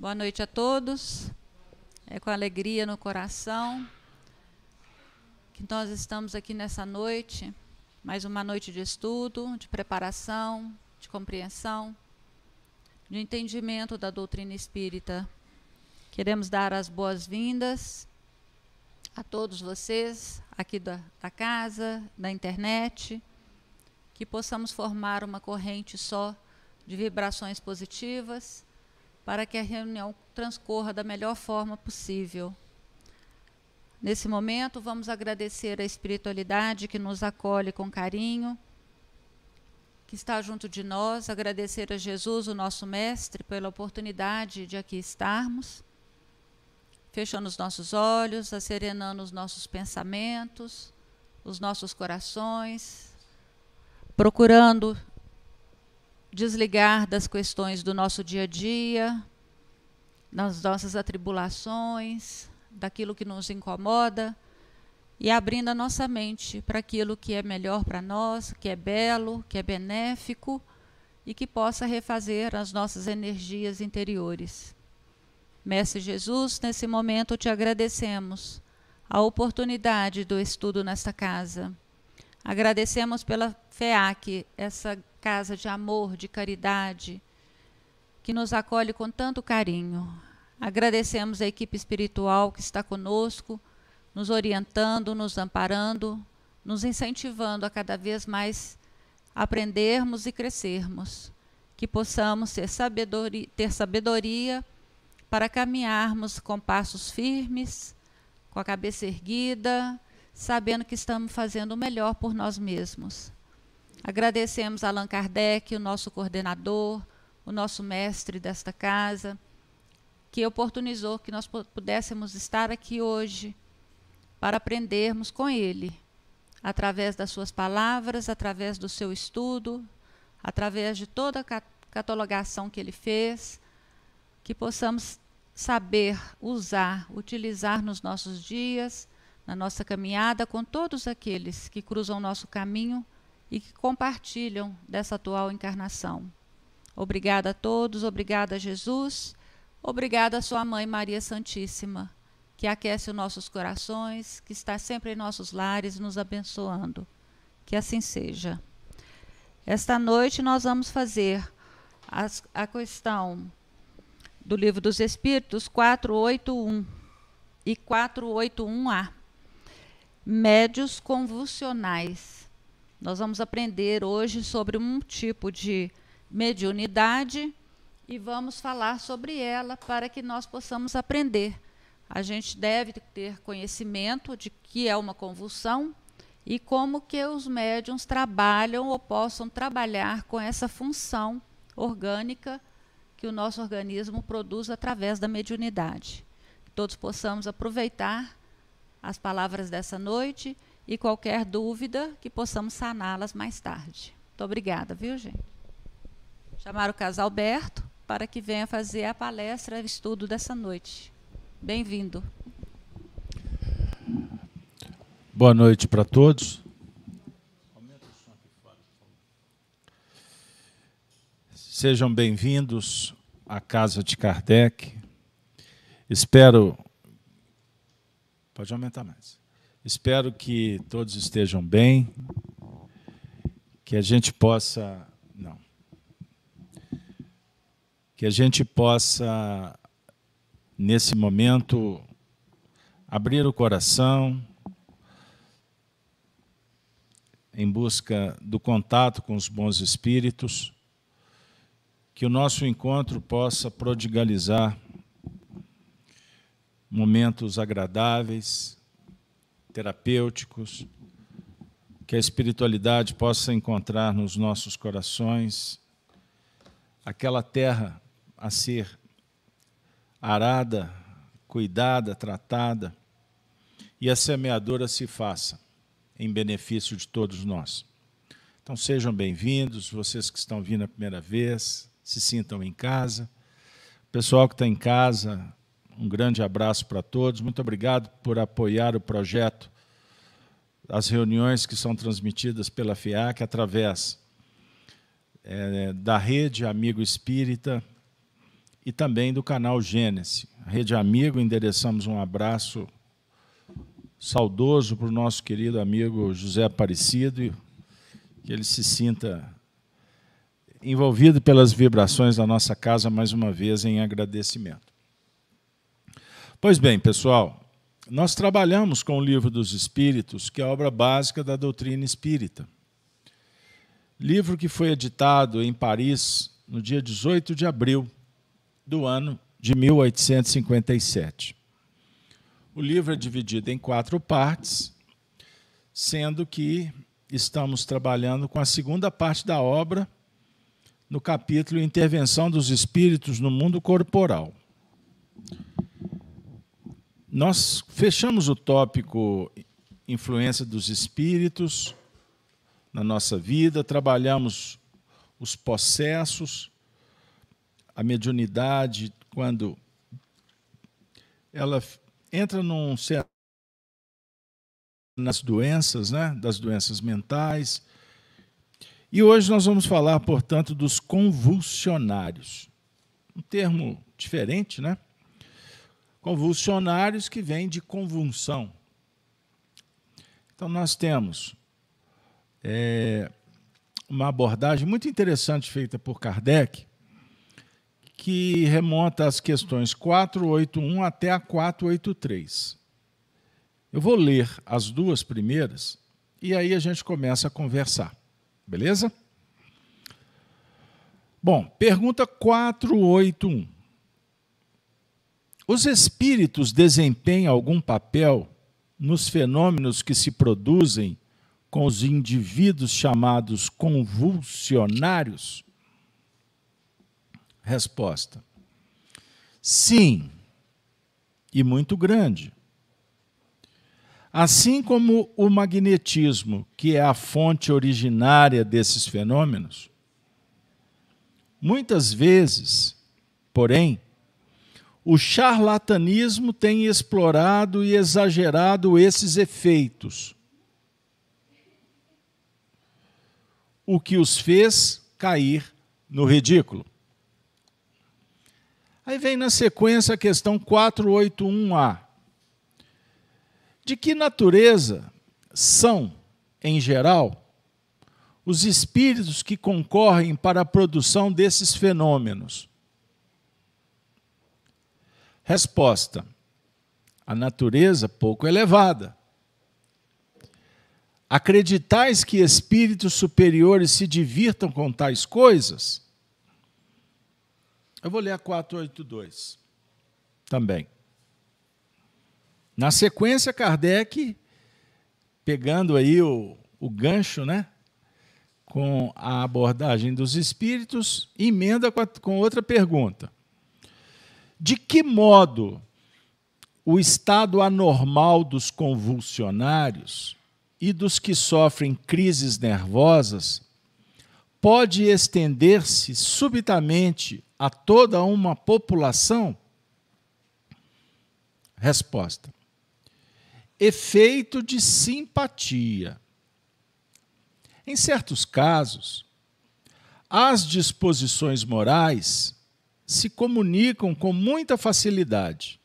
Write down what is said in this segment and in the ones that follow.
Boa noite a todos. É com alegria no coração que nós estamos aqui nessa noite, mais uma noite de estudo, de preparação, de compreensão, de entendimento da doutrina espírita. Queremos dar as boas-vindas a todos vocês aqui da, da casa, da internet, que possamos formar uma corrente só de vibrações positivas para que a reunião transcorra da melhor forma possível. Nesse momento, vamos agradecer a espiritualidade que nos acolhe com carinho, que está junto de nós, agradecer a Jesus, o nosso Mestre, pela oportunidade de aqui estarmos, fechando os nossos olhos, acerenando os nossos pensamentos, os nossos corações, procurando desligar das questões do nosso dia a dia, das nossas atribulações, daquilo que nos incomoda e abrindo a nossa mente para aquilo que é melhor para nós, que é belo, que é benéfico e que possa refazer as nossas energias interiores. Mestre Jesus, nesse momento te agradecemos a oportunidade do estudo nesta casa. Agradecemos pela FEAC, essa casa de amor, de caridade, que nos acolhe com tanto carinho. Agradecemos a equipe espiritual que está conosco, nos orientando, nos amparando, nos incentivando a cada vez mais aprendermos e crescermos. Que possamos ter sabedoria, ter sabedoria para caminharmos com passos firmes, com a cabeça erguida, sabendo que estamos fazendo o melhor por nós mesmos. Agradecemos Allan Kardec, o nosso coordenador, o nosso mestre desta casa, que oportunizou que nós pudéssemos estar aqui hoje para aprendermos com ele, através das suas palavras, através do seu estudo, através de toda a catalogação que ele fez, que possamos saber usar, utilizar nos nossos dias, na nossa caminhada com todos aqueles que cruzam o nosso caminho e que compartilham dessa atual encarnação. Obrigada a todos, obrigada a Jesus, obrigada a sua mãe Maria Santíssima, que aquece os nossos corações, que está sempre em nossos lares nos abençoando. Que assim seja. Esta noite nós vamos fazer as, a questão do Livro dos Espíritos 481 e 481A. Médios convulsionais. Nós vamos aprender hoje sobre um tipo de mediunidade e vamos falar sobre ela para que nós possamos aprender. A gente deve ter conhecimento de que é uma convulsão e como que os médiums trabalham ou possam trabalhar com essa função orgânica que o nosso organismo produz através da mediunidade. Todos possamos aproveitar as palavras dessa noite e qualquer dúvida que possamos saná-las mais tarde. Muito obrigada, viu, gente? Chamar o casal Alberto para que venha fazer a palestra, estudo dessa noite. Bem-vindo. Boa noite para todos. Sejam bem-vindos à Casa de Kardec. Espero. Pode aumentar mais. Espero que todos estejam bem, que a gente possa. Não. Que a gente possa, nesse momento, abrir o coração em busca do contato com os bons espíritos, que o nosso encontro possa prodigalizar momentos agradáveis, terapêuticos, que a espiritualidade possa encontrar nos nossos corações aquela terra a ser arada, cuidada, tratada, e a semeadora se faça em benefício de todos nós. Então sejam bem-vindos, vocês que estão vindo a primeira vez, se sintam em casa. O pessoal que está em casa, um grande abraço para todos. Muito obrigado por apoiar o projeto, as reuniões que são transmitidas pela FIAC através é, da rede Amigo Espírita e também do canal Gênesis. Rede Amigo, endereçamos um abraço saudoso para o nosso querido amigo José Aparecido, que ele se sinta envolvido pelas vibrações da nossa casa mais uma vez em agradecimento. Pois bem, pessoal, nós trabalhamos com o Livro dos Espíritos, que é a obra básica da doutrina espírita. Livro que foi editado em Paris no dia 18 de abril do ano de 1857. O livro é dividido em quatro partes, sendo que estamos trabalhando com a segunda parte da obra, no capítulo Intervenção dos Espíritos no Mundo Corporal. Nós fechamos o tópico Influência dos Espíritos na nossa vida, trabalhamos os processos, a mediunidade, quando ela entra num nas doenças, né, das doenças mentais, e hoje nós vamos falar, portanto, dos convulsionários. Um termo diferente, né? Convulsionários que vem de convulsão. Então, nós temos é, uma abordagem muito interessante feita por Kardec, que remonta às questões 481 até a 483. Eu vou ler as duas primeiras e aí a gente começa a conversar. Beleza? Bom, pergunta 481. Os espíritos desempenham algum papel nos fenômenos que se produzem com os indivíduos chamados convulsionários? Resposta: Sim, e muito grande. Assim como o magnetismo, que é a fonte originária desses fenômenos, muitas vezes, porém, o charlatanismo tem explorado e exagerado esses efeitos, o que os fez cair no ridículo. Aí vem na sequência a questão 481A de que natureza são, em geral, os espíritos que concorrem para a produção desses fenômenos? Resposta: a natureza pouco elevada. Acreditais que espíritos superiores se divirtam com tais coisas? Eu vou ler a 482 também. Na sequência, Kardec, pegando aí o, o gancho, né? Com a abordagem dos espíritos, emenda com, a, com outra pergunta. De que modo o estado anormal dos convulsionários e dos que sofrem crises nervosas pode estender-se subitamente a toda uma população? Resposta: efeito de simpatia. Em certos casos, as disposições morais se comunicam com muita facilidade.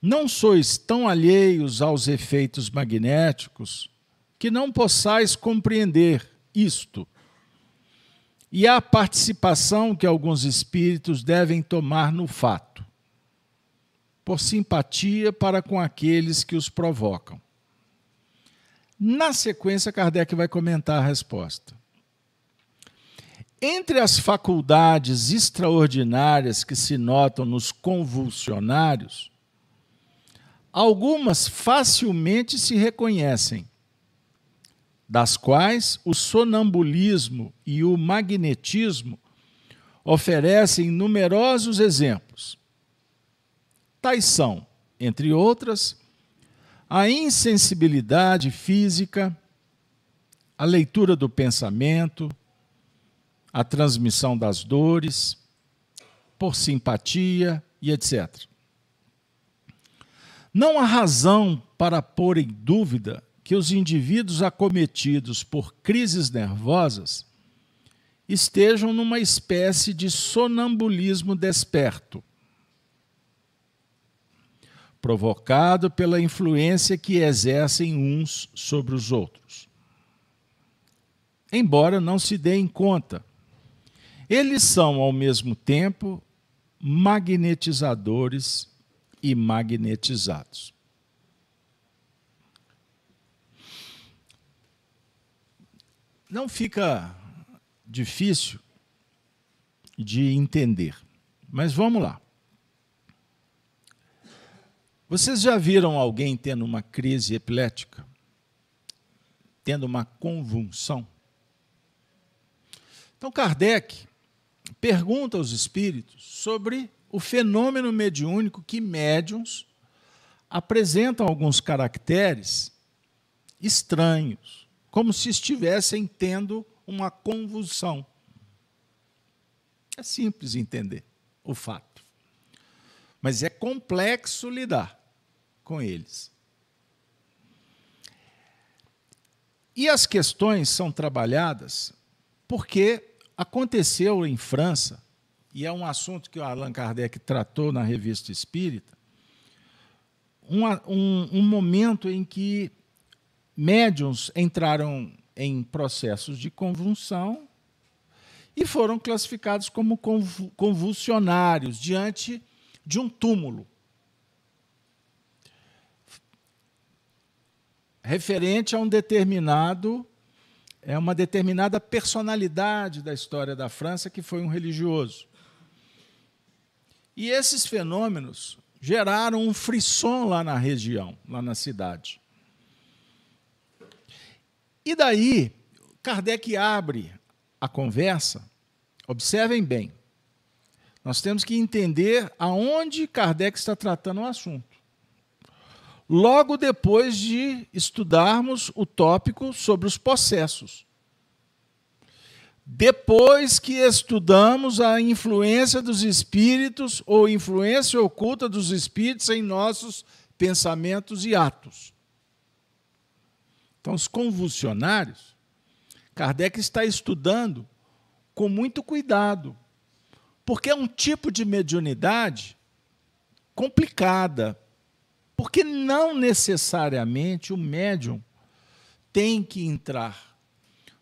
Não sois tão alheios aos efeitos magnéticos que não possais compreender isto e a participação que alguns espíritos devem tomar no fato por simpatia para com aqueles que os provocam. Na sequência, Kardec vai comentar a resposta. Entre as faculdades extraordinárias que se notam nos convulsionários, algumas facilmente se reconhecem, das quais o sonambulismo e o magnetismo oferecem numerosos exemplos. Tais são, entre outras, a insensibilidade física, a leitura do pensamento, a transmissão das dores, por simpatia e etc. Não há razão para pôr em dúvida que os indivíduos acometidos por crises nervosas estejam numa espécie de sonambulismo desperto, provocado pela influência que exercem uns sobre os outros. Embora não se deem conta, eles são ao mesmo tempo magnetizadores e magnetizados. Não fica difícil de entender. Mas vamos lá. Vocês já viram alguém tendo uma crise epilética? Tendo uma convulsão? Então, Kardec pergunta aos espíritos sobre o fenômeno mediúnico que médiums apresentam alguns caracteres estranhos, como se estivessem tendo uma convulsão. É simples entender o fato. Mas é complexo lidar com eles. E as questões são trabalhadas porque aconteceu em França, e é um assunto que o Allan Kardec tratou na Revista Espírita, um, um, um momento em que médiums entraram em processos de convulsão e foram classificados como convulsionários diante de um túmulo. Referente a um determinado, é uma determinada personalidade da história da França que foi um religioso. E esses fenômenos geraram um frisson lá na região, lá na cidade. E daí, Kardec abre a conversa. Observem bem. Nós temos que entender aonde Kardec está tratando o assunto. Logo depois de estudarmos o tópico sobre os processos. Depois que estudamos a influência dos espíritos ou influência oculta dos espíritos em nossos pensamentos e atos. Então, os convulsionários, Kardec está estudando com muito cuidado, porque é um tipo de mediunidade complicada, porque não necessariamente o médium tem que entrar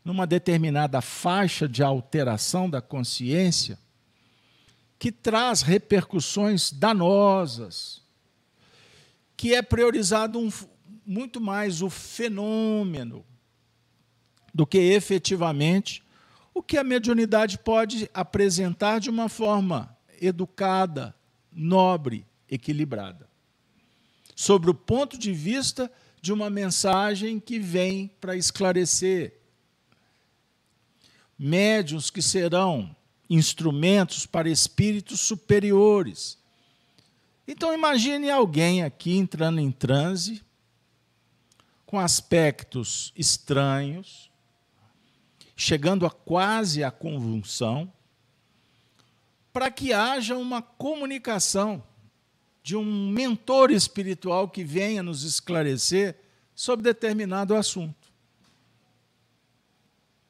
numa determinada faixa de alteração da consciência que traz repercussões danosas, que é priorizado um, muito mais o fenômeno do que efetivamente o que a mediunidade pode apresentar de uma forma educada, nobre, equilibrada. Sobre o ponto de vista de uma mensagem que vem para esclarecer. Médiuns que serão instrumentos para espíritos superiores. Então imagine alguém aqui entrando em transe, com aspectos estranhos, chegando a quase a convulsão, para que haja uma comunicação de um mentor espiritual que venha nos esclarecer sobre determinado assunto.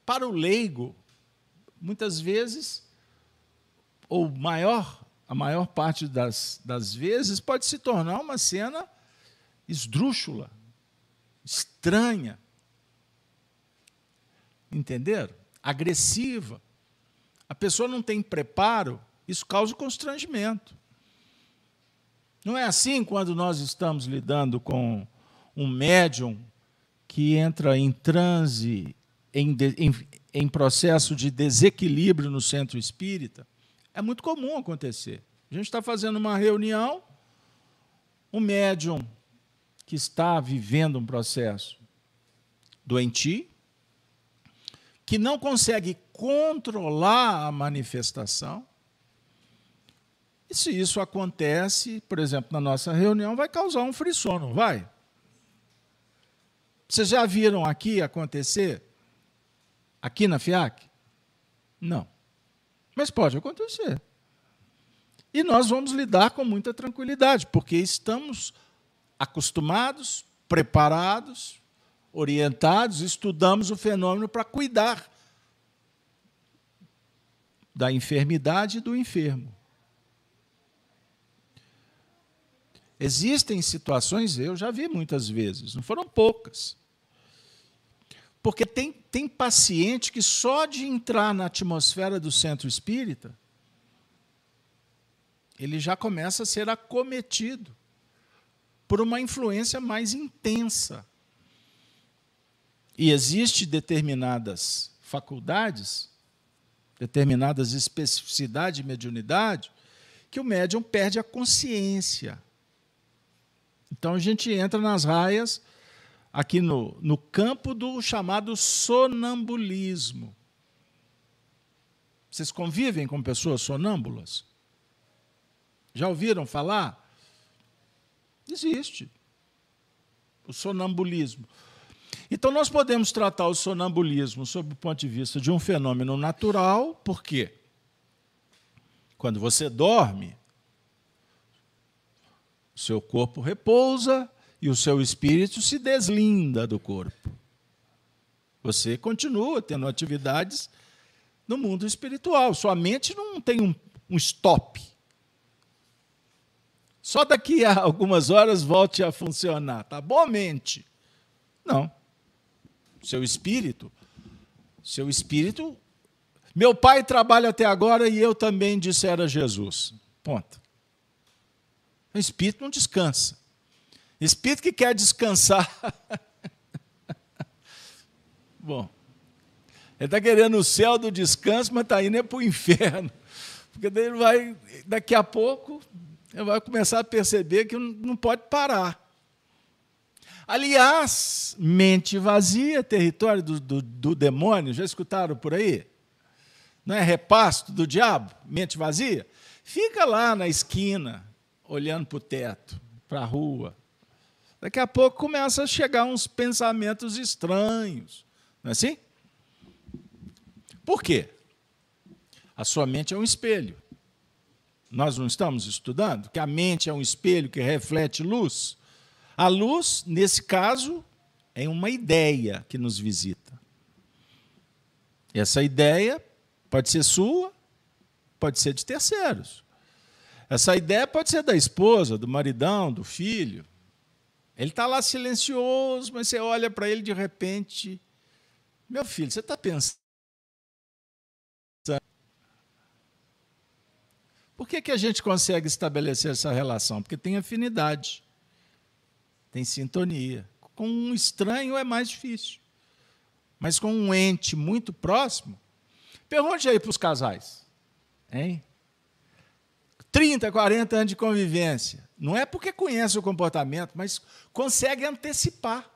Para o leigo, muitas vezes, ou maior, a maior parte das, das vezes, pode se tornar uma cena esdrúxula, estranha. Entenderam? Agressiva. A pessoa não tem preparo, isso causa constrangimento. Não é assim quando nós estamos lidando com um médium que entra em transe, em, em, em processo de desequilíbrio no centro espírita? É muito comum acontecer. A gente está fazendo uma reunião, o médium que está vivendo um processo doentio, que não consegue controlar a manifestação. E se isso acontece, por exemplo, na nossa reunião, vai causar um frisson, não vai? Vocês já viram aqui acontecer? Aqui na FIAC? Não. Mas pode acontecer. E nós vamos lidar com muita tranquilidade, porque estamos acostumados, preparados, orientados, estudamos o fenômeno para cuidar da enfermidade e do enfermo. Existem situações, eu já vi muitas vezes, não foram poucas. Porque tem, tem paciente que só de entrar na atmosfera do centro espírita, ele já começa a ser acometido por uma influência mais intensa. E existe determinadas faculdades, determinadas especificidades de mediunidade, que o médium perde a consciência. Então a gente entra nas raias aqui no, no campo do chamado sonambulismo. Vocês convivem com pessoas sonâmbulas? Já ouviram falar? Existe o sonambulismo. Então, nós podemos tratar o sonambulismo sob o ponto de vista de um fenômeno natural, por quê? Quando você dorme, seu corpo repousa e o seu espírito se deslinda do corpo. Você continua tendo atividades no mundo espiritual. Sua mente não tem um, um stop. Só daqui a algumas horas volte a funcionar. Tá bom, mente? Não. Seu espírito, seu espírito. Meu pai trabalha até agora e eu também dissera Jesus. Ponto. O espírito não descansa. Espírito que quer descansar. Bom, ele está querendo o céu do descanso, mas está indo é para o inferno. Porque daí ele vai, daqui a pouco, ele vai começar a perceber que não pode parar. Aliás, mente vazia, território do, do, do demônio, já escutaram por aí? Não é repasto do diabo? Mente vazia? Fica lá na esquina, olhando para o teto, para a rua. Daqui a pouco começa a chegar uns pensamentos estranhos. Não é assim? Por quê? A sua mente é um espelho. Nós não estamos estudando que a mente é um espelho que reflete luz. A luz, nesse caso, é uma ideia que nos visita. Essa ideia pode ser sua, pode ser de terceiros. Essa ideia pode ser da esposa, do maridão, do filho. Ele está lá silencioso, mas você olha para ele de repente. Meu filho, você está pensando. Por que, que a gente consegue estabelecer essa relação? Porque tem afinidade, tem sintonia. Com um estranho é mais difícil. Mas com um ente muito próximo, pergunte aí para os casais. Hein? 30, 40 anos de convivência. Não é porque conhece o comportamento, mas consegue antecipar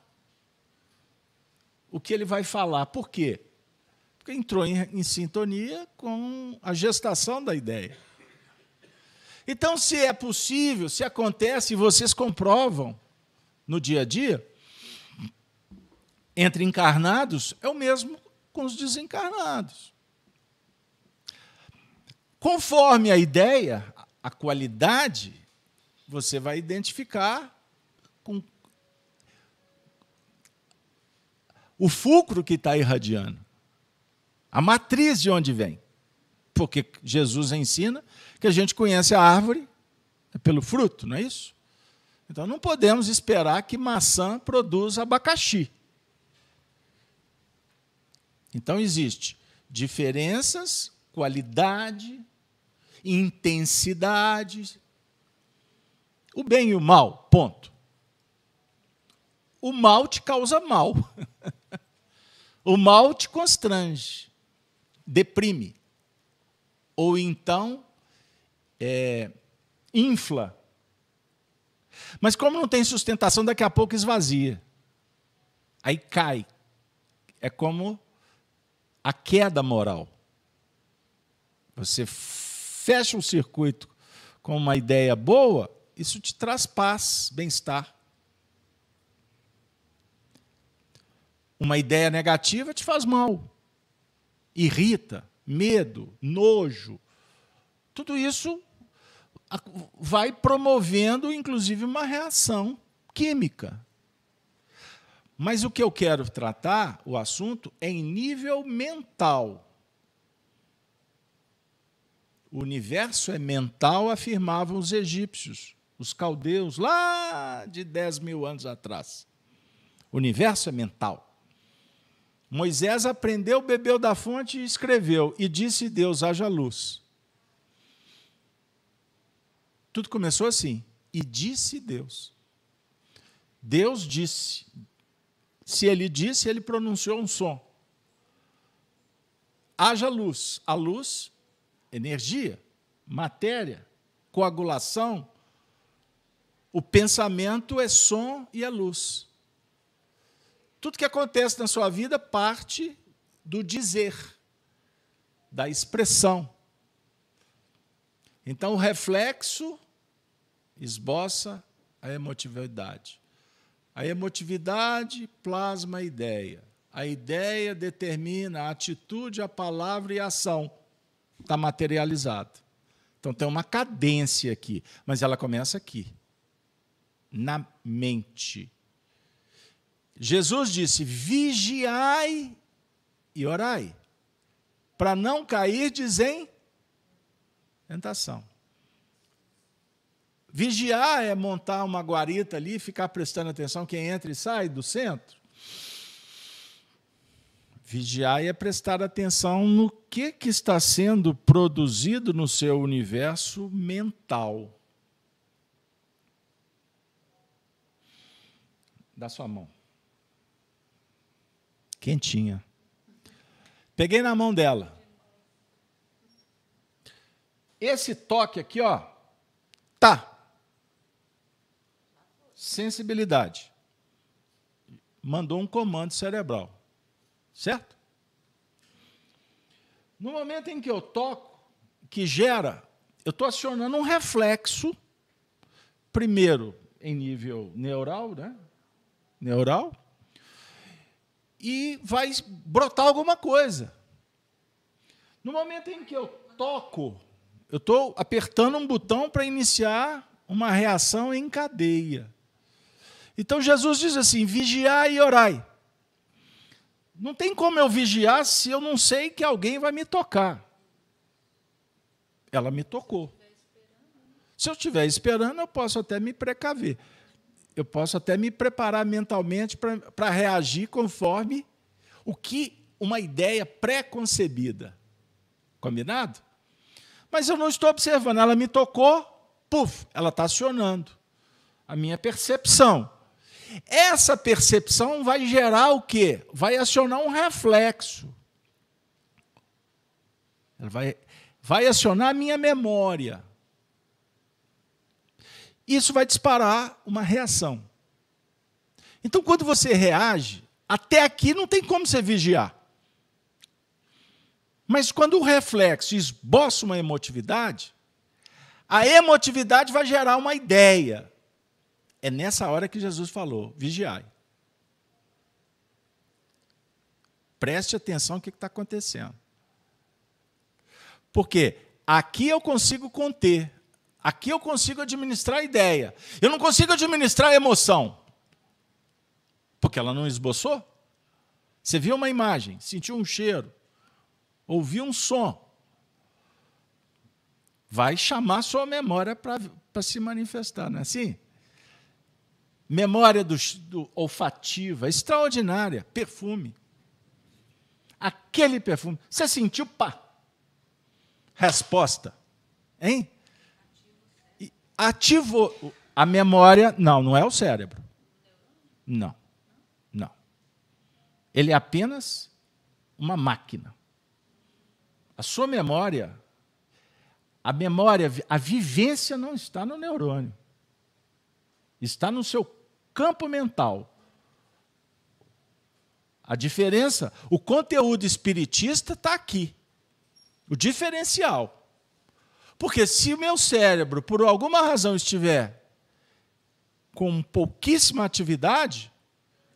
o que ele vai falar. Por quê? Porque entrou em, em sintonia com a gestação da ideia. Então, se é possível, se acontece e vocês comprovam no dia a dia, entre encarnados, é o mesmo com os desencarnados. Conforme a ideia, a qualidade, você vai identificar com o fulcro que está irradiando, a matriz de onde vem. Porque Jesus ensina que a gente conhece a árvore pelo fruto, não é isso? Então não podemos esperar que maçã produza abacaxi. Então existe diferenças, qualidade, intensidade. O bem e o mal, ponto. O mal te causa mal. o mal te constrange, deprime. Ou então é, infla. Mas como não tem sustentação, daqui a pouco esvazia. Aí cai. É como a queda moral. Você fecha um circuito com uma ideia boa, isso te traz paz, bem-estar. Uma ideia negativa te faz mal, irrita, medo, nojo. Tudo isso vai promovendo, inclusive, uma reação química. Mas o que eu quero tratar, o assunto, é em nível mental. O universo é mental, afirmavam os egípcios, os caldeus, lá de 10 mil anos atrás. O universo é mental. Moisés aprendeu, bebeu da fonte e escreveu, e disse Deus: haja luz. Tudo começou assim. E disse Deus. Deus disse. Se ele disse, ele pronunciou um som. Haja luz. A luz, energia, matéria, coagulação. O pensamento é som e é luz. Tudo que acontece na sua vida parte do dizer, da expressão. Então, o reflexo esboça a emotividade. A emotividade plasma a ideia. A ideia determina a atitude, a palavra e a ação. Está materializado. Então tem uma cadência aqui, mas ela começa aqui, na mente. Jesus disse: vigiai e orai, para não cair em tentação. Vigiar é montar uma guarita ali, ficar prestando atenção quem entra e sai do centro. Vigiar é prestar atenção no que, que está sendo produzido no seu universo mental. Dá sua mão. Quentinha. Peguei na mão dela. Esse toque aqui, ó, tá sensibilidade. Mandou um comando cerebral. Certo? No momento em que eu toco, que gera, eu estou acionando um reflexo, primeiro em nível neural, né? Neural, e vai brotar alguma coisa. No momento em que eu toco, eu estou apertando um botão para iniciar uma reação em cadeia. Então Jesus diz assim: vigiai e orai. Não tem como eu vigiar se eu não sei que alguém vai me tocar. Ela me tocou. Se eu estiver esperando, eu posso até me precaver. Eu posso até me preparar mentalmente para reagir conforme o que uma ideia pré-concebida. Combinado? Mas eu não estou observando. Ela me tocou, puf, ela está acionando a minha percepção. Essa percepção vai gerar o quê? Vai acionar um reflexo. Ela vai, vai acionar a minha memória. Isso vai disparar uma reação. Então, quando você reage, até aqui não tem como você vigiar. Mas quando o reflexo esboça uma emotividade, a emotividade vai gerar uma ideia. É nessa hora que Jesus falou: vigiai. Preste atenção no que está acontecendo. Porque aqui eu consigo conter, aqui eu consigo administrar a ideia. Eu não consigo administrar a emoção. Porque ela não esboçou. Você viu uma imagem, sentiu um cheiro, ouviu um som. Vai chamar sua memória para se manifestar, não é assim? Memória do, do olfativa, extraordinária, perfume. Aquele perfume. Você sentiu, pá. Resposta. Hein? Ativou a memória. Não, não é o cérebro. Não. Não. Ele é apenas uma máquina. A sua memória, a memória, a vivência não está no neurônio. Está no seu campo mental. A diferença, o conteúdo espiritista está aqui. O diferencial. Porque se o meu cérebro, por alguma razão, estiver com pouquíssima atividade,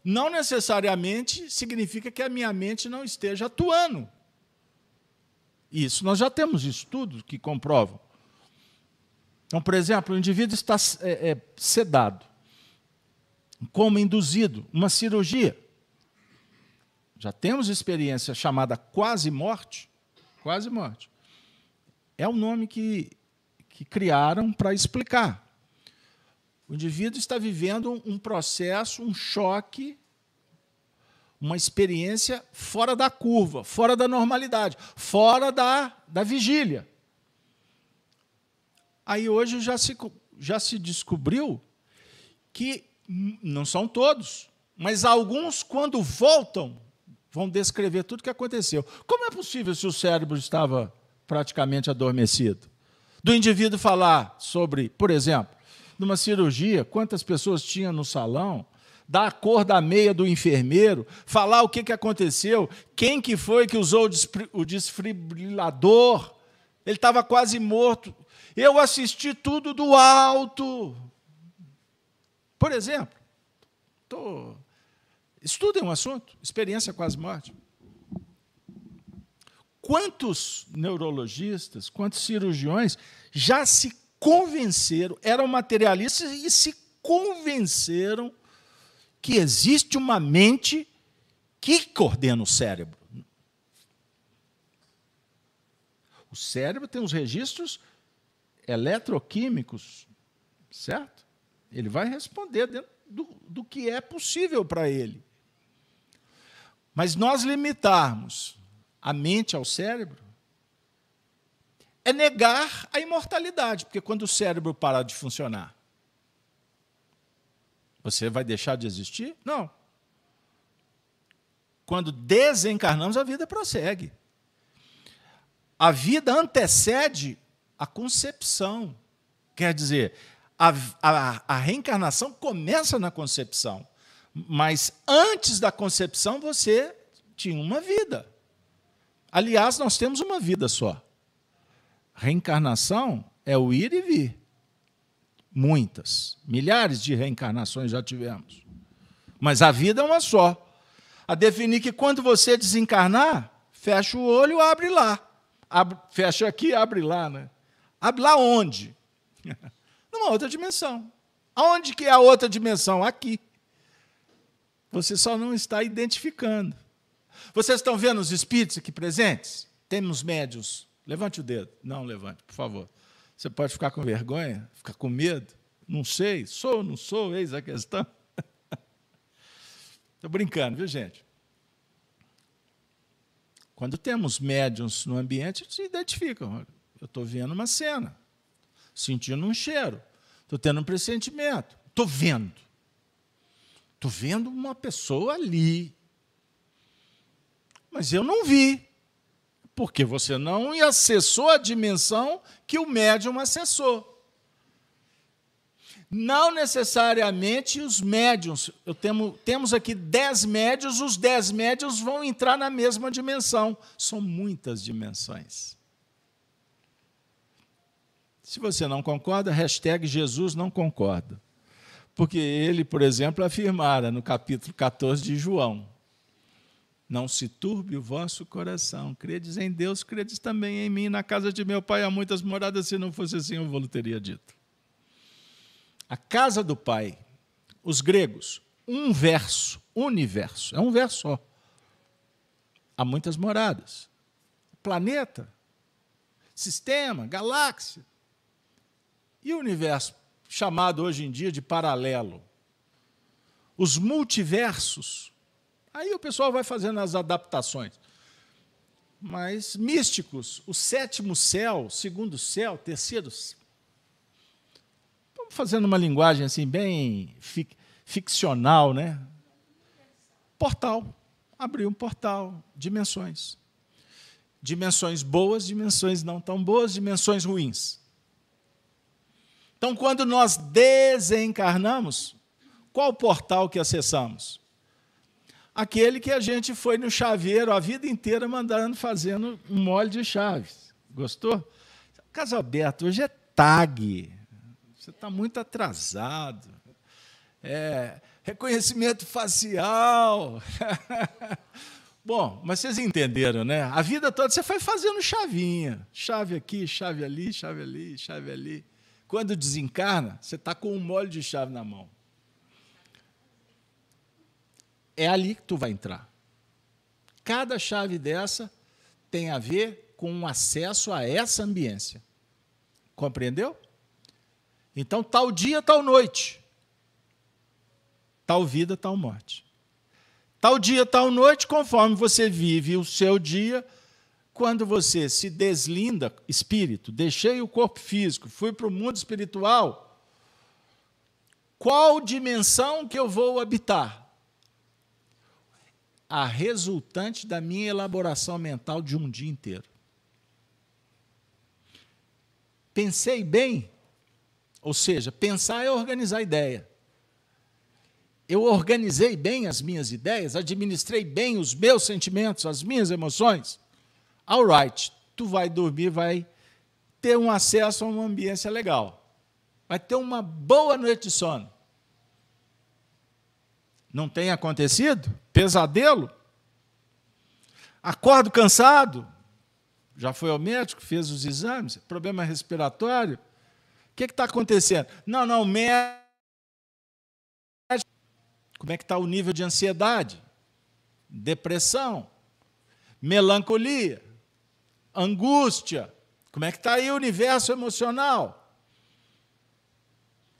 não necessariamente significa que a minha mente não esteja atuando. Isso, nós já temos estudos que comprovam. Então, por exemplo, o indivíduo está é, é, sedado como induzido, uma cirurgia. Já temos experiência chamada quase morte, quase morte. É o nome que, que criaram para explicar. O indivíduo está vivendo um processo, um choque, uma experiência fora da curva, fora da normalidade, fora da, da vigília. Aí hoje já se, já se descobriu que não são todos, mas alguns, quando voltam, vão descrever tudo o que aconteceu. Como é possível se o cérebro estava praticamente adormecido? Do indivíduo falar sobre, por exemplo, numa cirurgia, quantas pessoas tinha no salão, dar a cor da meia do enfermeiro, falar o que, que aconteceu, quem que foi que usou o desfibrilador, ele estava quase morto. Eu assisti tudo do alto. Por exemplo, tô... estudem um assunto, experiência quase morte. Quantos neurologistas, quantos cirurgiões já se convenceram, eram materialistas e se convenceram que existe uma mente que coordena o cérebro. O cérebro tem os registros eletroquímicos, certo? Ele vai responder dentro do, do que é possível para ele. Mas nós limitarmos a mente ao cérebro é negar a imortalidade, porque quando o cérebro parar de funcionar, você vai deixar de existir? Não. Quando desencarnamos, a vida prossegue. A vida antecede a concepção. Quer dizer, a, a, a reencarnação começa na concepção, mas antes da concepção você tinha uma vida. Aliás, nós temos uma vida só. Reencarnação é o ir e vir. Muitas, milhares de reencarnações já tivemos. Mas a vida é uma só. A definir que quando você desencarnar, fecha o olho, abre lá. Abre, fecha aqui, abre lá, né? Lá onde? Numa outra dimensão. Aonde que é a outra dimensão? Aqui. Você só não está identificando. Vocês estão vendo os espíritos aqui presentes? Temos médios. Levante o dedo. Não, levante, por favor. Você pode ficar com vergonha, ficar com medo. Não sei, sou ou não sou, eis a questão. Estou brincando, viu, gente? Quando temos médiums no ambiente, se identificam. Eu estou vendo uma cena, sentindo um cheiro, estou tendo um pressentimento, estou vendo. Estou vendo uma pessoa ali. Mas eu não vi, porque você não acessou a dimensão que o médium acessou. Não necessariamente os médiums, eu temo, temos aqui dez médios, os dez médios vão entrar na mesma dimensão. São muitas dimensões. Se você não concorda, hashtag Jesus não concorda. Porque ele, por exemplo, afirmara no capítulo 14 de João: Não se turbe o vosso coração. Credes em Deus, credes também em mim. Na casa de meu pai há muitas moradas, se não fosse assim, eu vou teria dito. A casa do pai, os gregos, um verso, universo, é um verso só. Há muitas moradas. Planeta, sistema, galáxia. E o universo, chamado hoje em dia de paralelo? Os multiversos. Aí o pessoal vai fazendo as adaptações. Mas místicos, o sétimo céu, segundo céu, terceiro. Vamos fazendo uma linguagem assim bem fic ficcional, né? Portal. Abriu um portal, dimensões. Dimensões boas, dimensões não tão boas, dimensões ruins. Então, quando nós desencarnamos, qual portal que acessamos? Aquele que a gente foi no chaveiro a vida inteira mandando, fazendo um molde de chaves. Gostou? Caso aberto, hoje é tag. Você está muito atrasado. É, reconhecimento facial. Bom, mas vocês entenderam, né? A vida toda você foi fazendo chavinha. Chave aqui, chave ali, chave ali, chave ali. Quando desencarna, você está com um molho de chave na mão. É ali que tu vai entrar. Cada chave dessa tem a ver com acesso a essa ambiência. Compreendeu? Então, tal dia, tal noite. Tal vida, tal morte. Tal dia, tal noite, conforme você vive o seu dia, quando você se deslinda, espírito, deixei o corpo físico, fui para o mundo espiritual, qual dimensão que eu vou habitar? A resultante da minha elaboração mental de um dia inteiro. Pensei bem, ou seja, pensar é organizar a ideia. Eu organizei bem as minhas ideias, administrei bem os meus sentimentos, as minhas emoções. All right, tu vai dormir, vai ter um acesso a uma ambiência legal. Vai ter uma boa noite de sono. Não tem acontecido? Pesadelo? Acordo cansado? Já foi ao médico, fez os exames, problema respiratório? O que está acontecendo? Não, não, médico. Como é que está o nível de ansiedade? Depressão? Melancolia? Angústia? Como é que está aí o universo emocional?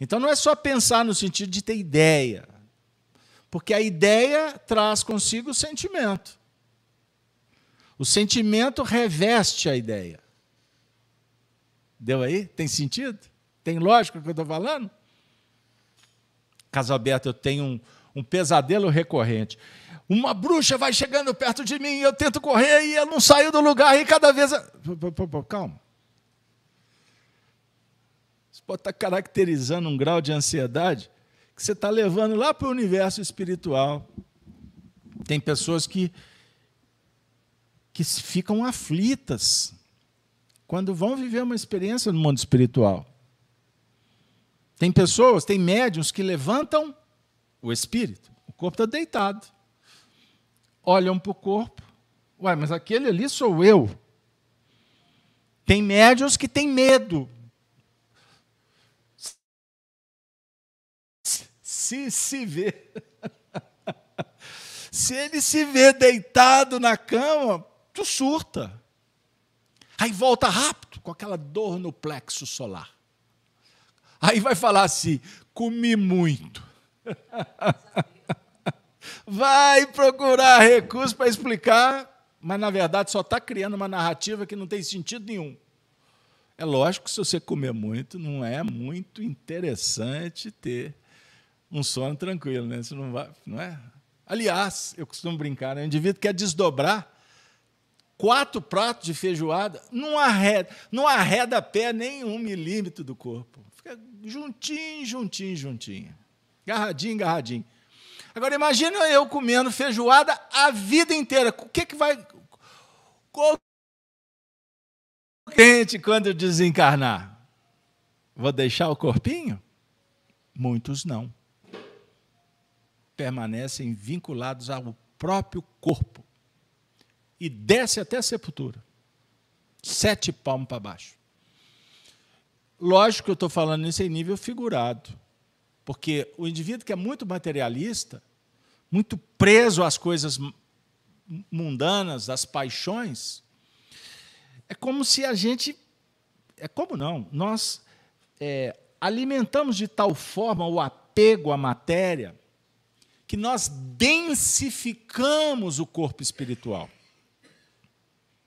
Então não é só pensar no sentido de ter ideia, porque a ideia traz consigo o sentimento. O sentimento reveste a ideia. Deu aí? Tem sentido? Tem lógica o que eu estou falando? Caso aberto, eu tenho um, um pesadelo recorrente. Uma bruxa vai chegando perto de mim, eu tento correr e eu não saio do lugar, e cada vez. Calma. Isso pode estar caracterizando um grau de ansiedade que você está levando lá para o universo espiritual. Tem pessoas que, que ficam aflitas quando vão viver uma experiência no mundo espiritual. Tem pessoas, tem médiums que levantam o espírito, o corpo está deitado. Olham para o corpo, ué, mas aquele ali sou eu. Tem médios que têm medo se se vê. se ele se vê deitado na cama, tu surta. Aí volta rápido, com aquela dor no plexo solar. Aí vai falar assim: comi muito. vai procurar recurso para explicar, mas na verdade só está criando uma narrativa que não tem sentido nenhum. É lógico que se você comer muito, não é muito interessante ter um sono tranquilo, né? Você não vai, não é? Aliás, eu costumo brincar, né? o indivíduo quer desdobrar quatro pratos de feijoada, não arreda, não arreda pé nem um milímetro do corpo. Fica juntinho, juntinho, juntinho. Garradinho, garradinho. Agora imagina eu comendo feijoada a vida inteira. O que, que vai. Qual crente quando desencarnar? Vou deixar o corpinho? Muitos não permanecem vinculados ao próprio corpo e desce até a sepultura. Sete palmos para baixo. Lógico que eu estou falando isso em nível figurado, porque o indivíduo que é muito materialista, muito preso às coisas mundanas, às paixões, é como se a gente. É como não? Nós é, alimentamos de tal forma o apego à matéria que nós densificamos o corpo espiritual.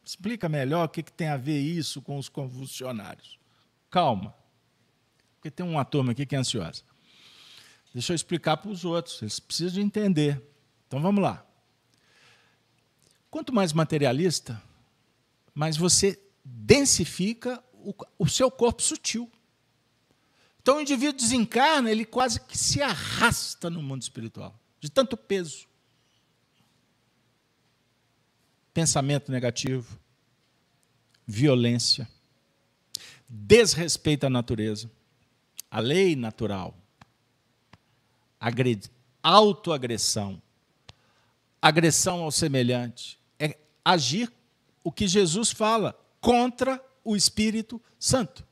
Explica melhor o que, tem a ver isso com os convulsionários. Calma, porque tem uma turma aqui que é ansiosa. Deixa eu explicar para os outros, eles precisam de entender. Então vamos lá. Quanto mais materialista, mais você densifica o, o seu corpo sutil. Então o indivíduo desencarna, ele quase que se arrasta no mundo espiritual de tanto peso. Pensamento negativo, violência, desrespeito à natureza, à lei natural, autoagressão, agressão ao semelhante, é agir o que Jesus fala contra o Espírito Santo.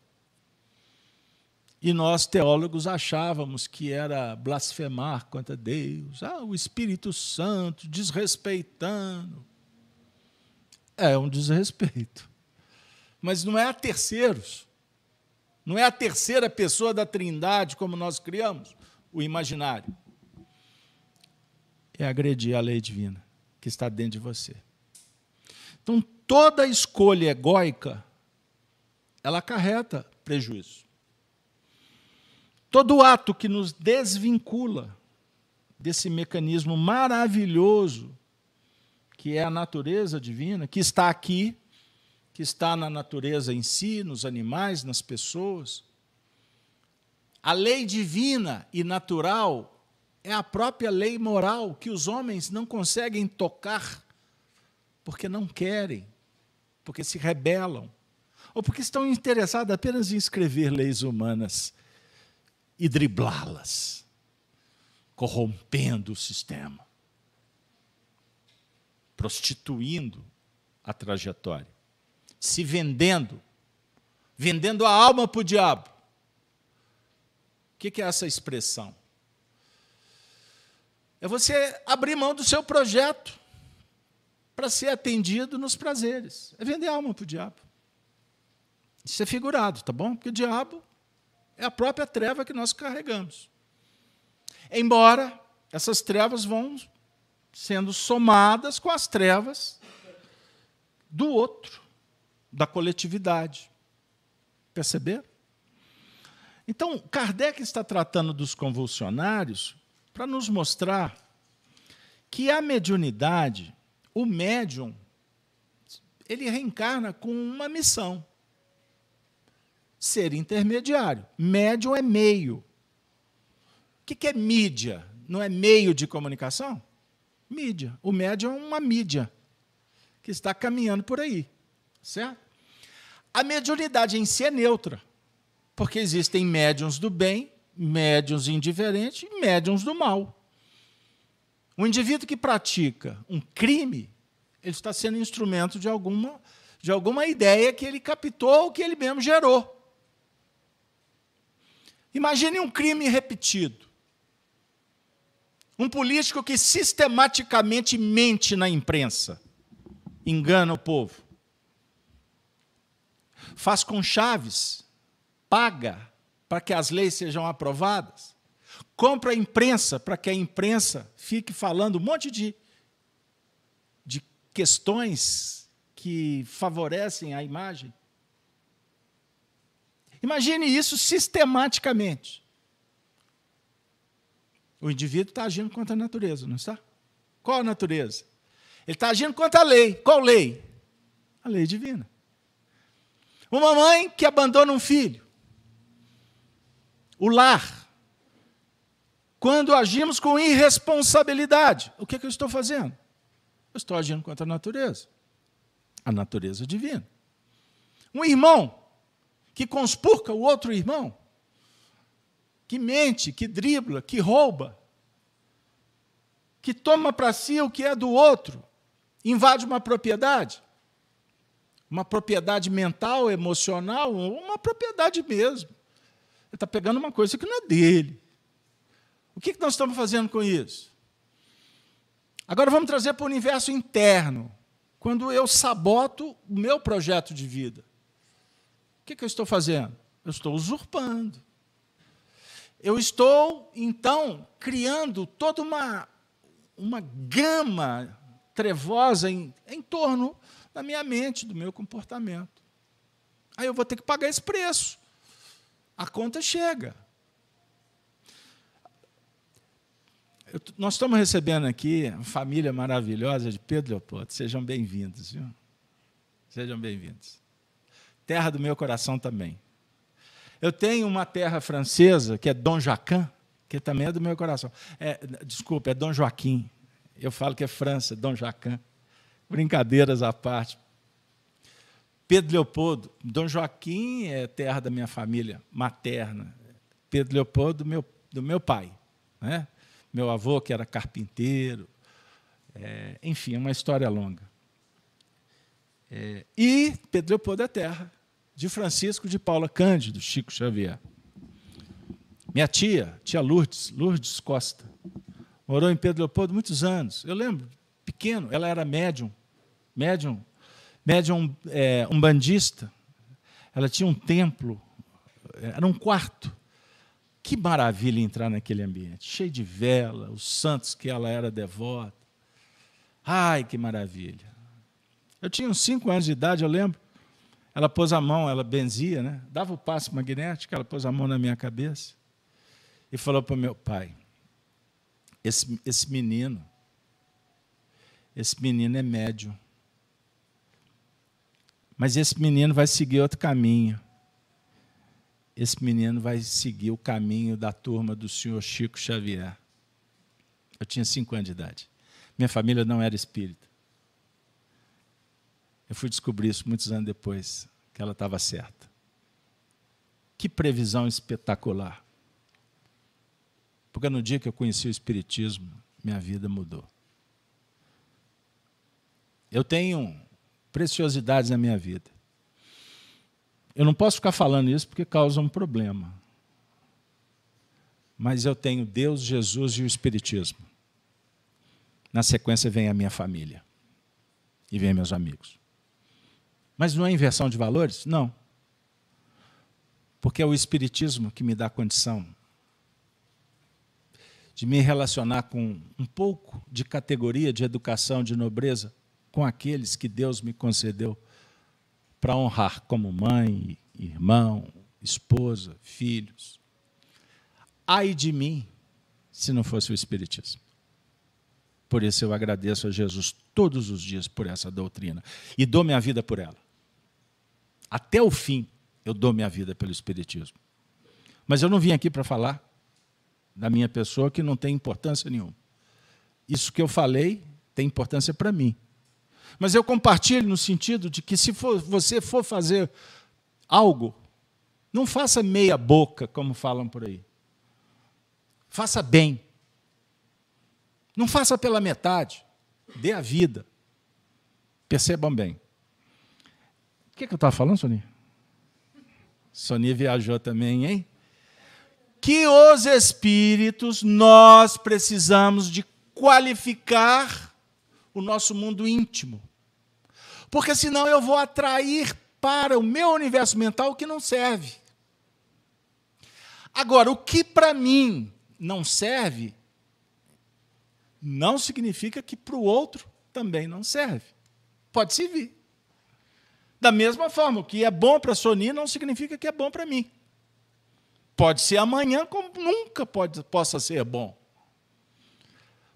E nós, teólogos, achávamos que era blasfemar contra Deus, ah, o Espírito Santo desrespeitando. É um desrespeito. mas não é a terceiros. Não é a terceira pessoa da Trindade, como nós criamos o imaginário. É agredir a lei divina que está dentro de você. Então, toda escolha egóica, ela acarreta prejuízo. Todo ato que nos desvincula desse mecanismo maravilhoso que é a natureza divina, que está aqui, que está na natureza em si, nos animais, nas pessoas. A lei divina e natural é a própria lei moral que os homens não conseguem tocar porque não querem, porque se rebelam, ou porque estão interessados apenas em escrever leis humanas e driblá-las, corrompendo o sistema, prostituindo a trajetória, se vendendo, vendendo a alma para o diabo. O que é essa expressão? É você abrir mão do seu projeto para ser atendido nos prazeres. É vender alma para o diabo. Isso é figurado, tá bom? Porque o diabo é a própria treva que nós carregamos. Embora essas trevas vão sendo somadas com as trevas do outro, da coletividade. Perceber? Então, Kardec está tratando dos convulsionários para nos mostrar que a mediunidade, o médium, ele reencarna com uma missão: ser intermediário. Médium é meio. O que é mídia? Não é meio de comunicação? Mídia. O médium é uma mídia que está caminhando por aí. Certo? A mediunidade em si é neutra, porque existem médiums do bem médiuns indiferentes e médiuns do mal. O indivíduo que pratica um crime, ele está sendo instrumento de alguma, de alguma ideia que ele captou ou que ele mesmo gerou. Imagine um crime repetido. Um político que sistematicamente mente na imprensa, engana o povo. Faz com chaves, paga para que as leis sejam aprovadas. Compra a imprensa para que a imprensa fique falando um monte de, de questões que favorecem a imagem. Imagine isso sistematicamente. O indivíduo está agindo contra a natureza, não está? Qual a natureza? Ele está agindo contra a lei. Qual lei? A lei divina. Uma mãe que abandona um filho o lar. Quando agimos com irresponsabilidade, o que, é que eu estou fazendo? Eu estou agindo contra a natureza, a natureza divina. Um irmão que conspurca o outro irmão, que mente, que dribla, que rouba, que toma para si o que é do outro, invade uma propriedade, uma propriedade mental, emocional, uma propriedade mesmo. Está pegando uma coisa que não é dele. O que nós estamos fazendo com isso? Agora vamos trazer para o universo interno. Quando eu saboto o meu projeto de vida, o que eu estou fazendo? Eu estou usurpando. Eu estou, então, criando toda uma, uma gama trevosa em, em torno da minha mente, do meu comportamento. Aí eu vou ter que pagar esse preço a conta chega. Eu, nós estamos recebendo aqui uma família maravilhosa de Pedro Leopoldo. Sejam bem-vindos, viu? Sejam bem-vindos. Terra do meu coração também. Eu tenho uma terra francesa, que é Dom Jacquin, que também é do meu coração. É, desculpa, é Dom Joaquim. Eu falo que é França, Dom Jacquin. Brincadeiras à parte. Pedro Leopoldo, Dom Joaquim é terra da minha família materna. Pedro Leopoldo, do meu, do meu pai. Né? Meu avô, que era carpinteiro. É, enfim, é uma história longa. É, e Pedro Leopoldo é terra de Francisco de Paula Cândido, Chico Xavier. Minha tia, tia Lourdes, Lourdes Costa, morou em Pedro Leopoldo muitos anos. Eu lembro, pequeno, ela era médium, médium médium é, umbandista, ela tinha um templo, era um quarto. Que maravilha entrar naquele ambiente, cheio de vela, os santos que ela era devota. Ai, que maravilha. Eu tinha uns cinco anos de idade, eu lembro. Ela pôs a mão, ela benzia, né? dava o passo magnético, ela pôs a mão na minha cabeça e falou para o meu pai: esse, esse menino, esse menino é médium. Mas esse menino vai seguir outro caminho. Esse menino vai seguir o caminho da turma do senhor Chico Xavier. Eu tinha cinco anos de idade. Minha família não era espírita. Eu fui descobrir isso muitos anos depois, que ela estava certa. Que previsão espetacular. Porque no dia que eu conheci o Espiritismo, minha vida mudou. Eu tenho preciosidades na minha vida. Eu não posso ficar falando isso porque causa um problema. Mas eu tenho Deus, Jesus e o Espiritismo. Na sequência vem a minha família. E vem meus amigos. Mas não é inversão de valores? Não. Porque é o Espiritismo que me dá condição de me relacionar com um pouco de categoria de educação, de nobreza, com aqueles que Deus me concedeu para honrar como mãe, irmão, esposa, filhos. Ai de mim se não fosse o Espiritismo. Por isso eu agradeço a Jesus todos os dias por essa doutrina e dou minha vida por ela. Até o fim eu dou minha vida pelo Espiritismo. Mas eu não vim aqui para falar da minha pessoa que não tem importância nenhuma. Isso que eu falei tem importância para mim. Mas eu compartilho no sentido de que se for, você for fazer algo, não faça meia boca, como falam por aí. Faça bem. Não faça pela metade. Dê a vida. Percebam bem. O que, é que eu estava falando, Sonia? Sonia viajou também, hein? Que os espíritos, nós precisamos de qualificar o nosso mundo íntimo. Porque senão eu vou atrair para o meu universo mental o que não serve. Agora, o que para mim não serve, não significa que para o outro também não serve. Pode servir. Da mesma forma, o que é bom para a Sony não significa que é bom para mim. Pode ser amanhã, como nunca pode, possa ser bom.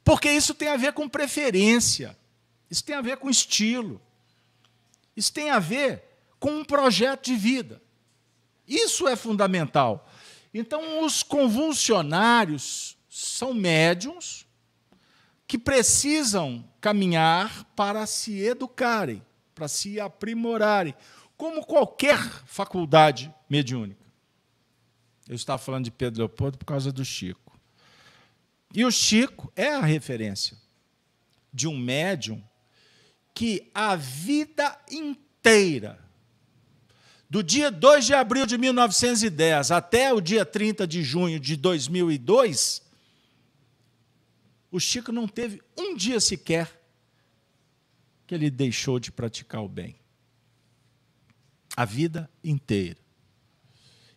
Porque isso tem a ver com preferência, isso tem a ver com estilo, isso tem a ver com um projeto de vida. Isso é fundamental. Então, os convulsionários são médiums que precisam caminhar para se educarem, para se aprimorarem, como qualquer faculdade mediúnica. Eu estava falando de Pedro Leopoldo por causa do Chico. E o Chico é a referência de um médium que a vida inteira, do dia 2 de abril de 1910 até o dia 30 de junho de 2002, o Chico não teve um dia sequer que ele deixou de praticar o bem. A vida inteira.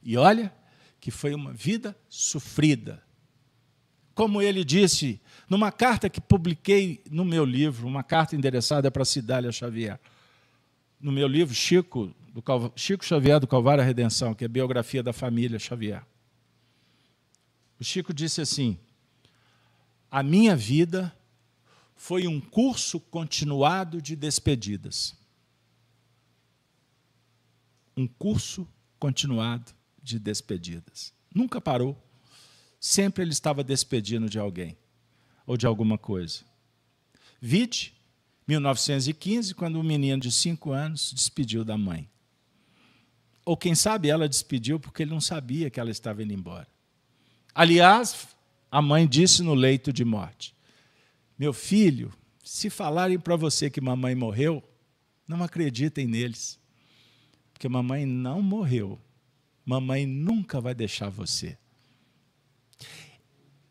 E olha que foi uma vida sofrida como ele disse numa carta que publiquei no meu livro, uma carta endereçada para Cidália Xavier. No meu livro, Chico, do Calv... Chico Xavier do Calvário à Redenção, que é a biografia da família Xavier. O Chico disse assim: A minha vida foi um curso continuado de despedidas. Um curso continuado de despedidas. Nunca parou sempre ele estava despedindo de alguém ou de alguma coisa. Vide 1915, quando um menino de cinco anos despediu da mãe. Ou quem sabe ela despediu porque ele não sabia que ela estava indo embora. Aliás, a mãe disse no leito de morte: Meu filho, se falarem para você que mamãe morreu, não acreditem neles. Porque mamãe não morreu. Mamãe nunca vai deixar você.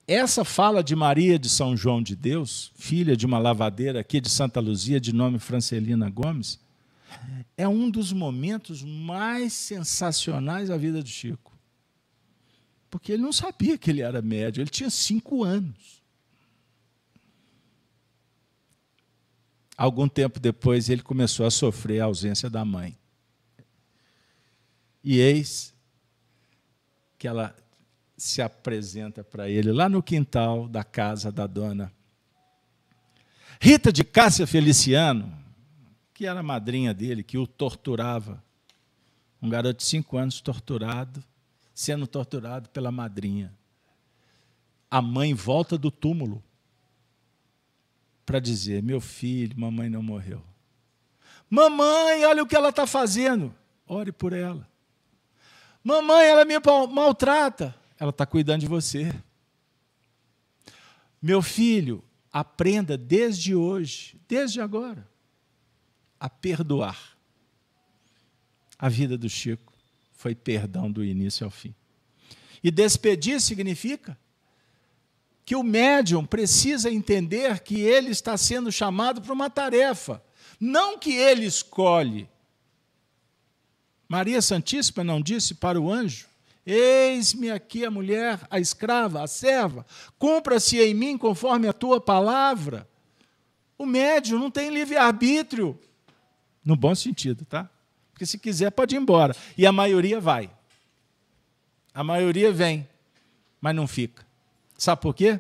Essa fala de Maria de São João de Deus, filha de uma lavadeira aqui de Santa Luzia, de nome Francelina Gomes, é um dos momentos mais sensacionais da vida do Chico. Porque ele não sabia que ele era médio, ele tinha cinco anos. Algum tempo depois, ele começou a sofrer a ausência da mãe. E eis que ela se apresenta para ele lá no quintal da casa da dona Rita de Cássia Feliciano, que era a madrinha dele, que o torturava. Um garoto de cinco anos torturado, sendo torturado pela madrinha. A mãe volta do túmulo para dizer: Meu filho, mamãe não morreu. Mamãe, olha o que ela está fazendo. Ore por ela. Mamãe, ela me maltrata. Ela está cuidando de você. Meu filho, aprenda desde hoje, desde agora, a perdoar. A vida do Chico foi perdão do início ao fim. E despedir significa que o médium precisa entender que ele está sendo chamado para uma tarefa, não que ele escolhe. Maria Santíssima não disse para o anjo: Eis-me aqui a mulher, a escrava, a serva, cumpra-se em mim conforme a tua palavra. O médium não tem livre-arbítrio, no bom sentido, tá? Porque se quiser pode ir embora. E a maioria vai. A maioria vem, mas não fica. Sabe por quê?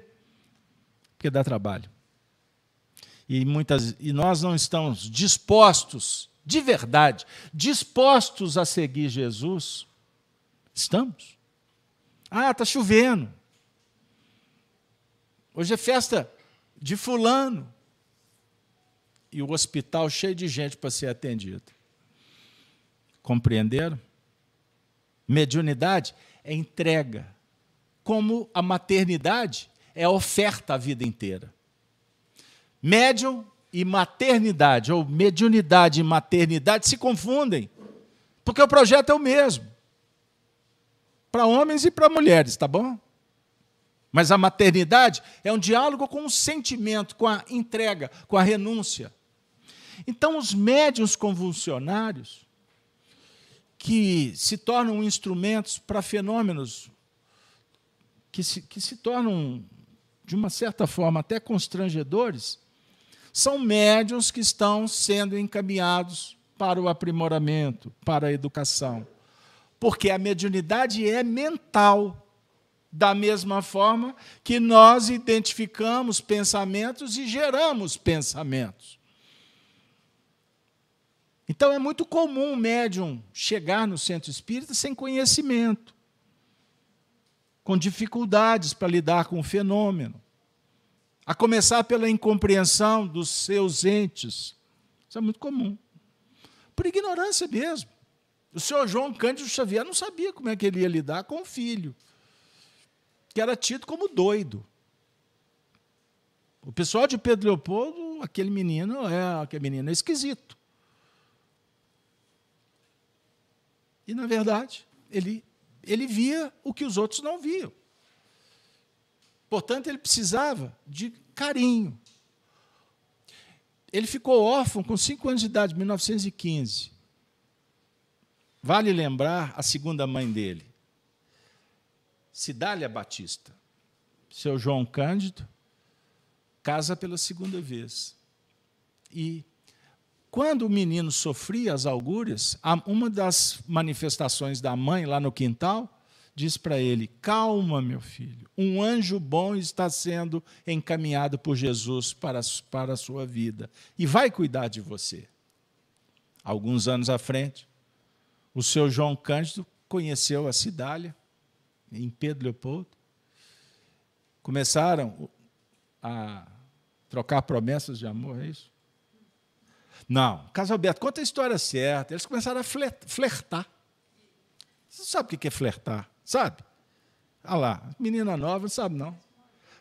Porque dá trabalho. E, muitas, e nós não estamos dispostos de verdade, dispostos a seguir Jesus, estamos. Ah, está chovendo. Hoje é festa de fulano. E o hospital cheio de gente para ser atendido. Compreenderam? Mediunidade é entrega. Como a maternidade é oferta a vida inteira. Médium e maternidade, ou mediunidade e maternidade, se confundem, porque o projeto é o mesmo. Para homens e para mulheres, tá bom? Mas a maternidade é um diálogo com o sentimento, com a entrega, com a renúncia. Então, os médios convulsionários, que se tornam instrumentos para fenômenos que se, que se tornam, de uma certa forma, até constrangedores, são médiums que estão sendo encaminhados para o aprimoramento, para a educação. Porque a mediunidade é mental, da mesma forma que nós identificamos pensamentos e geramos pensamentos. Então é muito comum o médium chegar no centro espírita sem conhecimento, com dificuldades para lidar com o fenômeno a começar pela incompreensão dos seus entes. Isso é muito comum. Por ignorância mesmo. O senhor João Cândido Xavier não sabia como é que ele ia lidar com o filho, que era tido como doido. O pessoal de Pedro Leopoldo, aquele menino é, aquele menino é esquisito. E, na verdade, ele, ele via o que os outros não viam. Portanto, ele precisava de carinho. Ele ficou órfão com cinco anos de idade, 1915. Vale lembrar a segunda mãe dele, Cidália Batista. Seu João Cândido casa pela segunda vez. E quando o menino sofria as algúrias, uma das manifestações da mãe lá no quintal diz para ele: Calma, meu filho, um anjo bom está sendo encaminhado por Jesus para, para a sua vida e vai cuidar de você. Alguns anos à frente, o seu João Cândido conheceu a Cidália, em Pedro Leopoldo. Começaram a trocar promessas de amor, é isso? Não, Casalberto, conta a história certa. Eles começaram a flertar. Você sabe o que é flertar? Sabe? Olha lá, menina nova, não sabe não.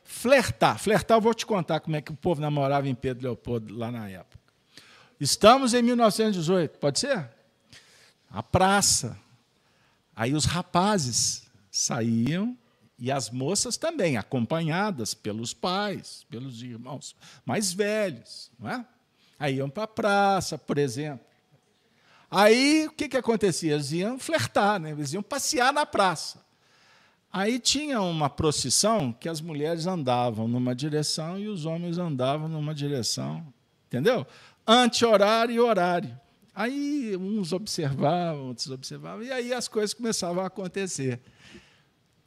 Flertar. Flertar, eu vou te contar como é que o povo namorava em Pedro Leopoldo lá na época. Estamos em 1918, pode ser? A praça. Aí os rapazes saíam e as moças também, acompanhadas pelos pais, pelos irmãos mais velhos. Não é? Aí iam para a praça, por exemplo. Aí o que, que acontecia? Eles iam flertar, né? eles iam passear na praça. Aí tinha uma procissão que as mulheres andavam numa direção e os homens andavam numa direção. Entendeu? Anti-horário e horário. Aí uns observavam, outros observavam, e aí as coisas começavam a acontecer.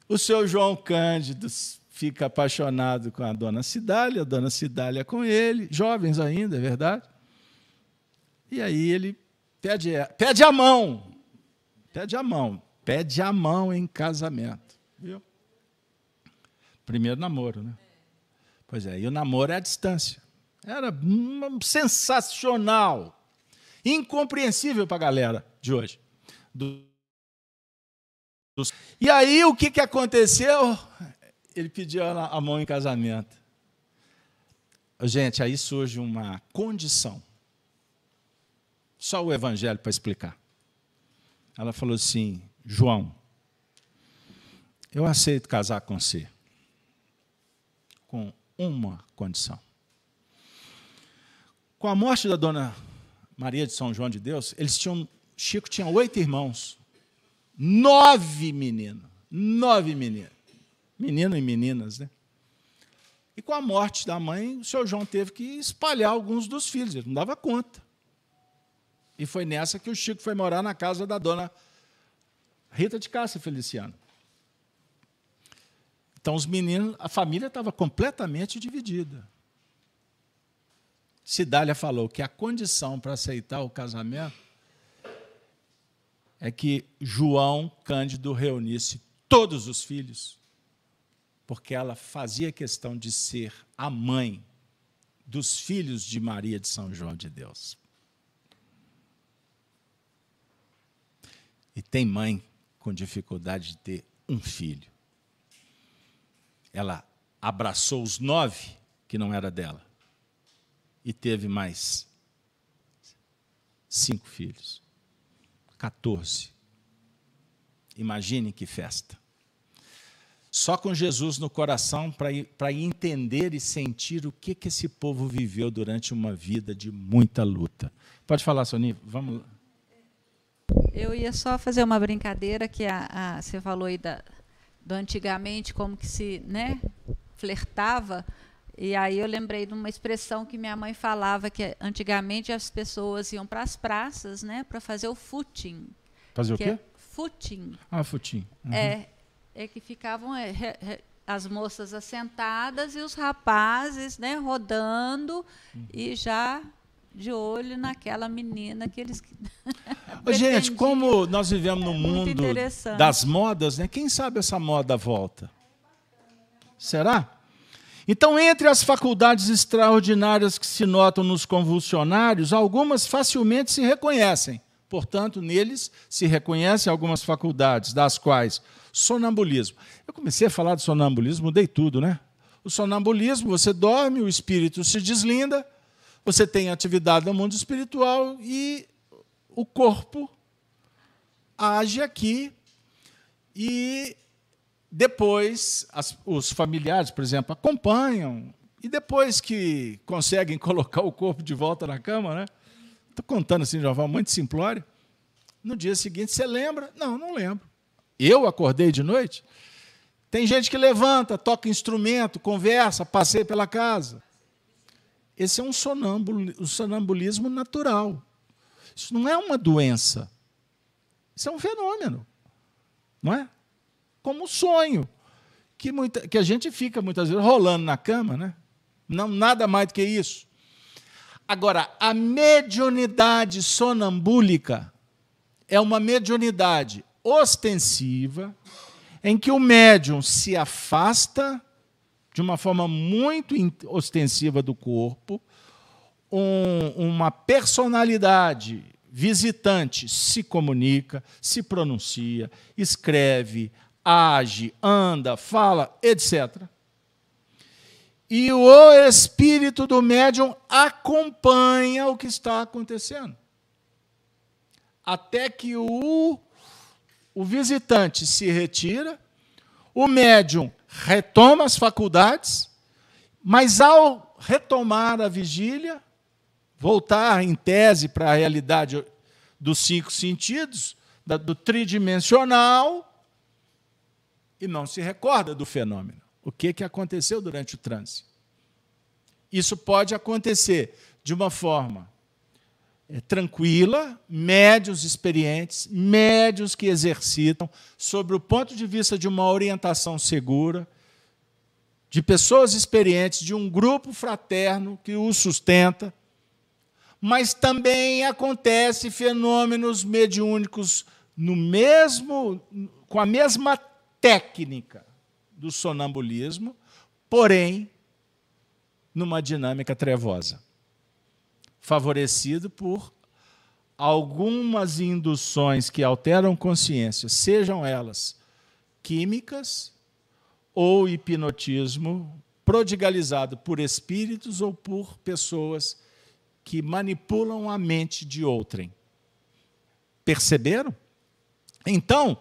O seu João Cândido fica apaixonado com a dona Cidália, a dona Cidália com ele, jovens ainda, é verdade? E aí ele pede, pede a mão, pede a mão, pede a mão em casamento. Viu? Primeiro namoro, né? Pois é, e o namoro é à distância. Era sensacional, incompreensível para a galera de hoje. E aí o que, que aconteceu? Ele pediu a mão em casamento. Gente, aí surge uma condição. Só o evangelho para explicar. Ela falou assim: João, eu aceito casar com você, com uma condição. Com a morte da dona Maria de São João de Deus, eles tinham, Chico tinha oito irmãos, nove meninos, nove meninos, menino e meninas, né? E com a morte da mãe, o senhor João teve que espalhar alguns dos filhos, ele não dava conta. E foi nessa que o Chico foi morar na casa da dona Rita de Cássia Feliciano. Então, os meninos, a família estava completamente dividida. Cidália falou que a condição para aceitar o casamento é que João Cândido reunisse todos os filhos, porque ela fazia questão de ser a mãe dos filhos de Maria de São João de Deus. E tem mãe com dificuldade de ter um filho ela abraçou os nove que não era dela e teve mais cinco filhos. 14. Imagine que festa. Só com Jesus no coração para entender e sentir o que, que esse povo viveu durante uma vida de muita luta. Pode falar, Sonia? Vamos. Eu ia só fazer uma brincadeira que a, a, você falou aí da, do antigamente, como que se né, flertava. E aí eu lembrei de uma expressão que minha mãe falava, que antigamente as pessoas iam para as praças né, para fazer o footing. Fazer o quê? É footing. Ah, footing. Uhum. É, é que ficavam é, é, as moças assentadas e os rapazes né, rodando uhum. e já de olho naquela menina que eles. Gente, como nós vivemos no mundo das modas, né? Quem sabe essa moda volta? Será? Então, entre as faculdades extraordinárias que se notam nos convulsionários, algumas facilmente se reconhecem. Portanto, neles se reconhecem algumas faculdades, das quais sonambulismo. Eu comecei a falar de sonambulismo, mudei tudo, né? O sonambulismo, você dorme, o espírito se deslinda, você tem atividade no mundo espiritual e o corpo age aqui e depois as, os familiares, por exemplo, acompanham e depois que conseguem colocar o corpo de volta na cama, né? Estou contando assim de uma forma muito simplória. No dia seguinte, você lembra? Não, não lembro. Eu acordei de noite. Tem gente que levanta, toca instrumento, conversa, passei pela casa. Esse é um, um sonambulismo natural. Isso não é uma doença. Isso é um fenômeno. Não é? Como sonho. Que, muita, que a gente fica muitas vezes rolando na cama, né? Não, nada mais do que isso. Agora, a mediunidade sonambúlica é uma mediunidade ostensiva, em que o médium se afasta de uma forma muito ostensiva do corpo, um, uma personalidade visitante se comunica, se pronuncia, escreve, age, anda, fala, etc. E o espírito do médium acompanha o que está acontecendo. Até que o, o visitante se retira, o médium retoma as faculdades, mas ao retomar a vigília, voltar em tese para a realidade dos cinco sentidos, do tridimensional, e não se recorda do fenômeno. O que, que aconteceu durante o transe? Isso pode acontecer de uma forma é, tranquila, médios experientes, médios que exercitam, sobre o ponto de vista de uma orientação segura, de pessoas experientes, de um grupo fraterno que os sustenta, mas também acontece fenômenos mediúnicos no mesmo com a mesma técnica do sonambulismo, porém numa dinâmica trevosa, favorecido por algumas induções que alteram consciência, sejam elas químicas ou hipnotismo prodigalizado por espíritos ou por pessoas que manipulam a mente de outrem. Perceberam? Então,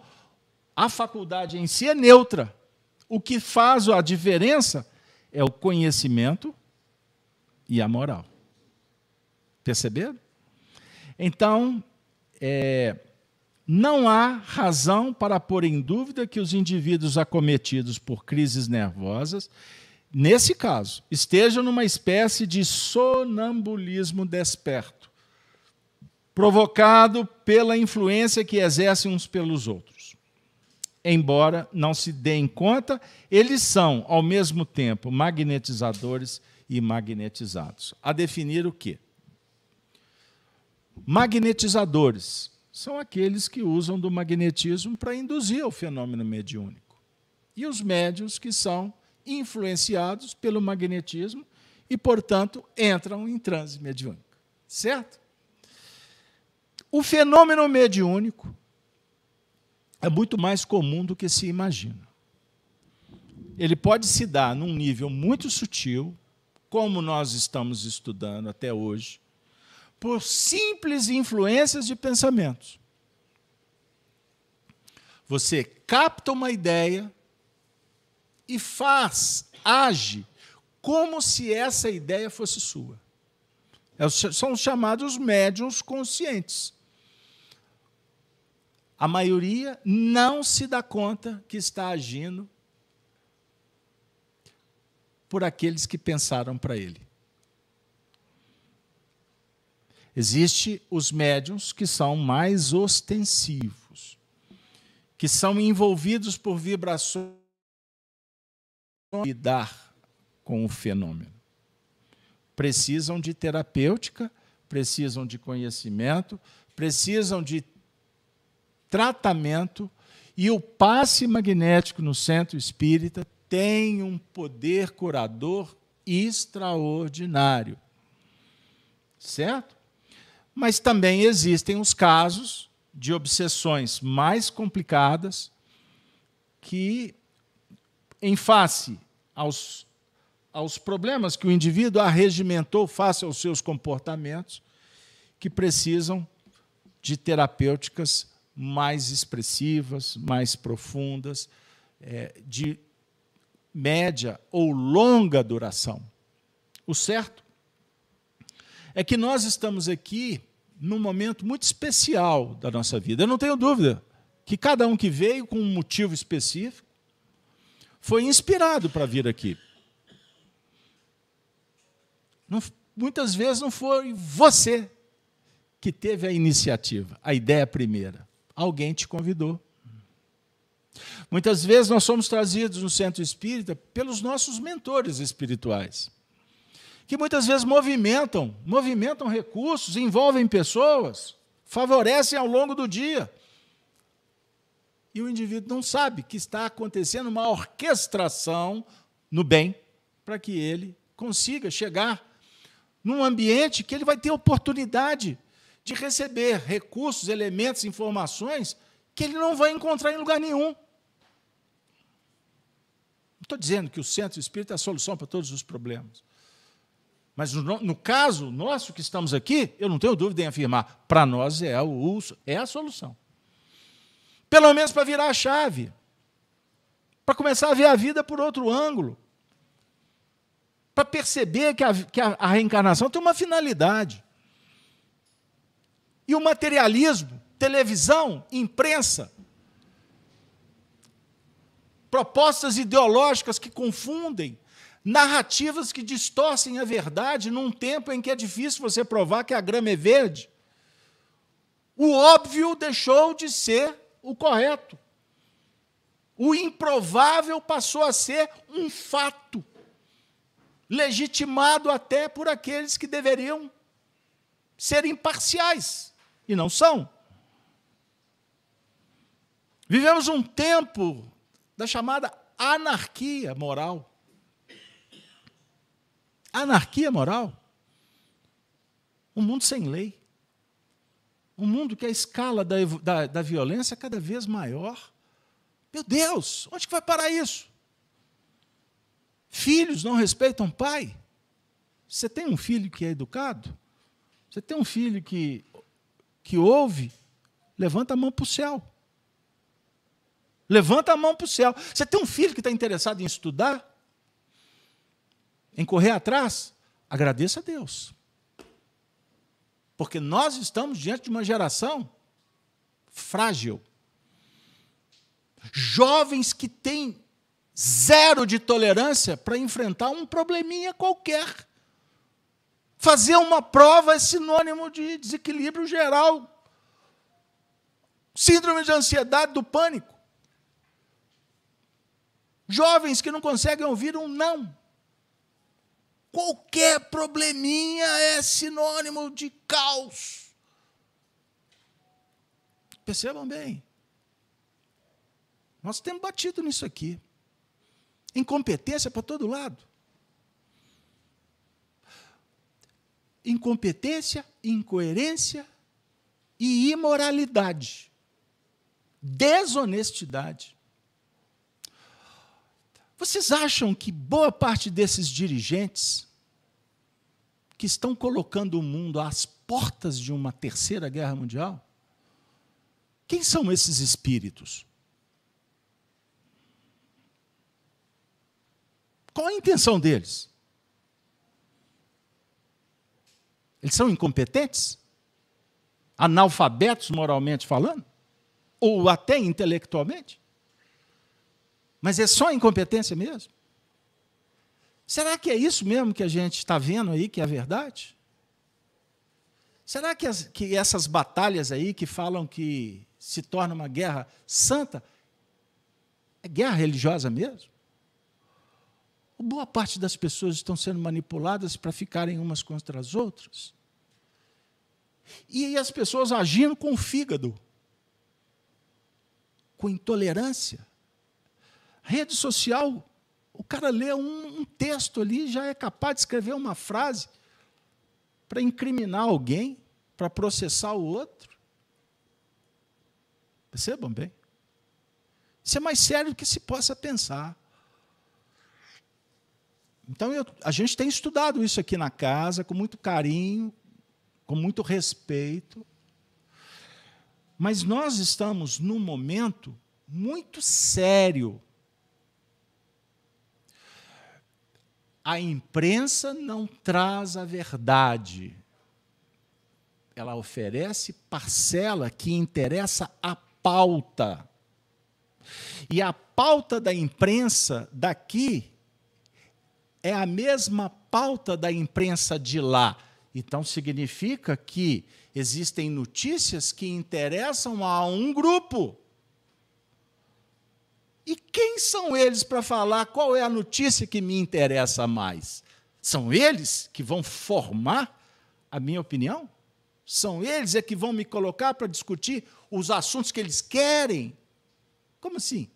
a faculdade em si é neutra. O que faz a diferença é o conhecimento e a moral. Perceberam? Então, é, não há razão para pôr em dúvida que os indivíduos acometidos por crises nervosas nesse caso, estejam numa espécie de sonambulismo desperto, provocado pela influência que exercem uns pelos outros. Embora não se deem conta, eles são, ao mesmo tempo, magnetizadores e magnetizados. A definir o quê? Magnetizadores são aqueles que usam do magnetismo para induzir o fenômeno mediúnico. E os médios que são influenciados pelo magnetismo e, portanto, entram em transe mediúnico. Certo? O fenômeno mediúnico é muito mais comum do que se imagina. Ele pode se dar num nível muito sutil, como nós estamos estudando até hoje, por simples influências de pensamentos. Você capta uma ideia e faz, age, como se essa ideia fosse sua. É são chamados médiums conscientes. A maioria não se dá conta que está agindo por aqueles que pensaram para ele. Existem os médiums que são mais ostensivos, que são envolvidos por vibrações lidar com o fenômeno. Precisam de terapêutica, precisam de conhecimento, precisam de tratamento, e o passe magnético no centro espírita tem um poder curador extraordinário. Certo? Mas também existem os casos de obsessões mais complicadas que em face aos, aos problemas que o indivíduo arregimentou face aos seus comportamentos, que precisam de terapêuticas mais expressivas, mais profundas, é, de média ou longa duração. O certo é que nós estamos aqui num momento muito especial da nossa vida. Eu não tenho dúvida que cada um que veio com um motivo específico, foi inspirado para vir aqui. Não, muitas vezes não foi você que teve a iniciativa, a ideia primeira. Alguém te convidou. Muitas vezes nós somos trazidos no centro espírita pelos nossos mentores espirituais, que muitas vezes movimentam, movimentam recursos, envolvem pessoas, favorecem ao longo do dia e o indivíduo não sabe que está acontecendo uma orquestração no bem para que ele consiga chegar num ambiente que ele vai ter oportunidade de receber recursos, elementos, informações que ele não vai encontrar em lugar nenhum. Não estou dizendo que o centro espírita é a solução para todos os problemas. Mas no, no, caso nosso que estamos aqui, eu não tenho dúvida em afirmar, para nós é, o, é a solução. Pelo menos para virar a chave. Para começar a ver a vida por outro ângulo. Para perceber que, a, que a, a reencarnação tem uma finalidade. E o materialismo, televisão, imprensa, propostas ideológicas que confundem, narrativas que distorcem a verdade num tempo em que é difícil você provar que a grama é verde. O óbvio deixou de ser o correto. O improvável passou a ser um fato, legitimado até por aqueles que deveriam ser imparciais, e não são. Vivemos um tempo da chamada anarquia moral. Anarquia moral. Um mundo sem lei. Um mundo que a escala da, da, da violência é cada vez maior. Meu Deus, onde que vai parar isso? Filhos não respeitam pai? Você tem um filho que é educado? Você tem um filho que, que ouve? Levanta a mão para o céu. Levanta a mão para o céu. Você tem um filho que está interessado em estudar? Em correr atrás? Agradeça a Deus. Porque nós estamos diante de uma geração frágil jovens que têm zero de tolerância para enfrentar um probleminha qualquer. Fazer uma prova é sinônimo de desequilíbrio geral. Síndrome de ansiedade do pânico. Jovens que não conseguem ouvir um não. Qualquer probleminha é sinônimo de caos. Percebam bem. Nós temos batido nisso aqui. Incompetência para todo lado. Incompetência, incoerência e imoralidade. Desonestidade. Vocês acham que boa parte desses dirigentes que estão colocando o mundo às portas de uma terceira guerra mundial? Quem são esses espíritos? Qual a intenção deles? Eles são incompetentes? Analfabetos moralmente falando? Ou até intelectualmente? Mas é só incompetência mesmo? Será que é isso mesmo que a gente está vendo aí, que é a verdade? Será que, as, que essas batalhas aí que falam que se torna uma guerra santa, é guerra religiosa mesmo? Boa parte das pessoas estão sendo manipuladas para ficarem umas contra as outras. E as pessoas agindo com o fígado, com intolerância. Rede social, o cara lê um, um texto ali já é capaz de escrever uma frase para incriminar alguém, para processar o outro. Percebam bem. Isso é mais sério do que se possa pensar. Então, eu, a gente tem estudado isso aqui na casa, com muito carinho, com muito respeito. Mas nós estamos num momento muito sério. A imprensa não traz a verdade. Ela oferece parcela que interessa a pauta. E a pauta da imprensa daqui é a mesma pauta da imprensa de lá. Então significa que existem notícias que interessam a um grupo. E quem são eles para falar qual é a notícia que me interessa mais? São eles que vão formar a minha opinião? São eles é que vão me colocar para discutir os assuntos que eles querem? Como assim?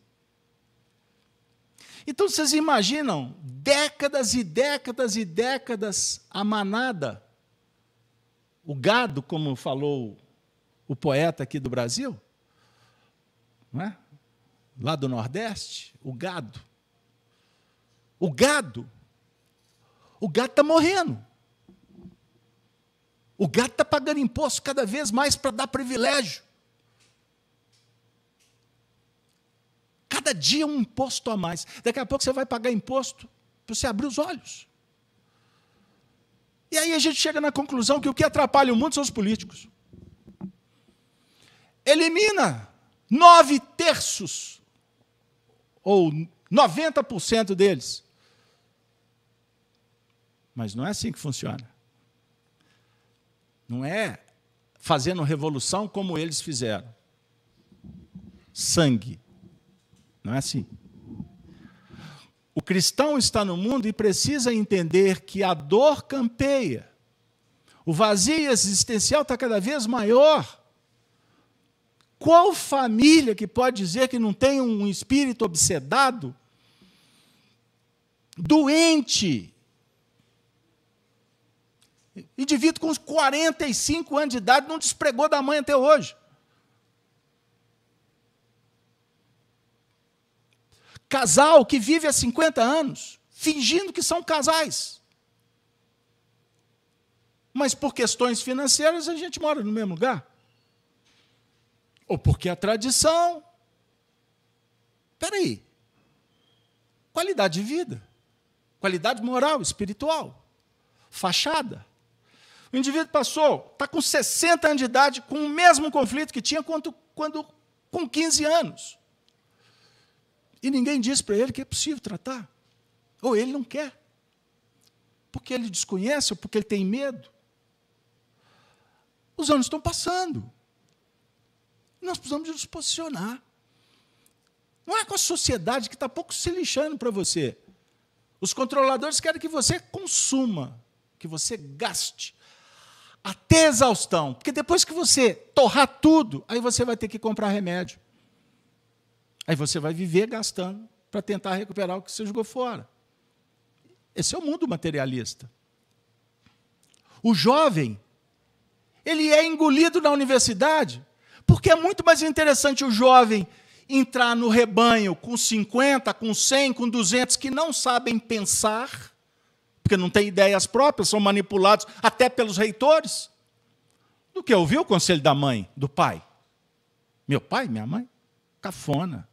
Então vocês imaginam décadas e décadas e décadas a manada, o gado, como falou o poeta aqui do Brasil, não é? lá do Nordeste, o gado. O gado, o gado está morrendo. O gado está pagando imposto cada vez mais para dar privilégio. Cada dia um imposto a mais. Daqui a pouco você vai pagar imposto para você abrir os olhos. E aí a gente chega na conclusão que o que atrapalha o mundo são os políticos. elimina nove terços, ou 90% deles. Mas não é assim que funciona. Não é fazendo revolução como eles fizeram. Sangue. Não é assim. O cristão está no mundo e precisa entender que a dor campeia. O vazio existencial está cada vez maior. Qual família que pode dizer que não tem um espírito obsedado, doente? Indivíduo com 45 anos de idade não despregou da mãe até hoje. Casal que vive há 50 anos, fingindo que são casais. Mas por questões financeiras a gente mora no mesmo lugar ou porque a tradição. Espera aí. Qualidade de vida, qualidade moral, espiritual, fachada. O indivíduo passou, está com 60 anos de idade, com o mesmo conflito que tinha quando, quando com 15 anos. E ninguém diz para ele que é possível tratar. Ou ele não quer. Porque ele desconhece ou porque ele tem medo. Os anos estão passando. Nós precisamos nos posicionar. Não é com a sociedade que está pouco se lixando para você. Os controladores querem que você consuma, que você gaste até exaustão. Porque depois que você torrar tudo, aí você vai ter que comprar remédio. Aí você vai viver gastando para tentar recuperar o que você jogou fora. Esse é o mundo materialista. O jovem, ele é engolido na universidade porque é muito mais interessante o jovem entrar no rebanho com 50, com 100, com 200 que não sabem pensar, porque não têm ideias próprias, são manipulados até pelos reitores, do que ouvir o conselho da mãe, do pai. Meu pai, minha mãe? Cafona.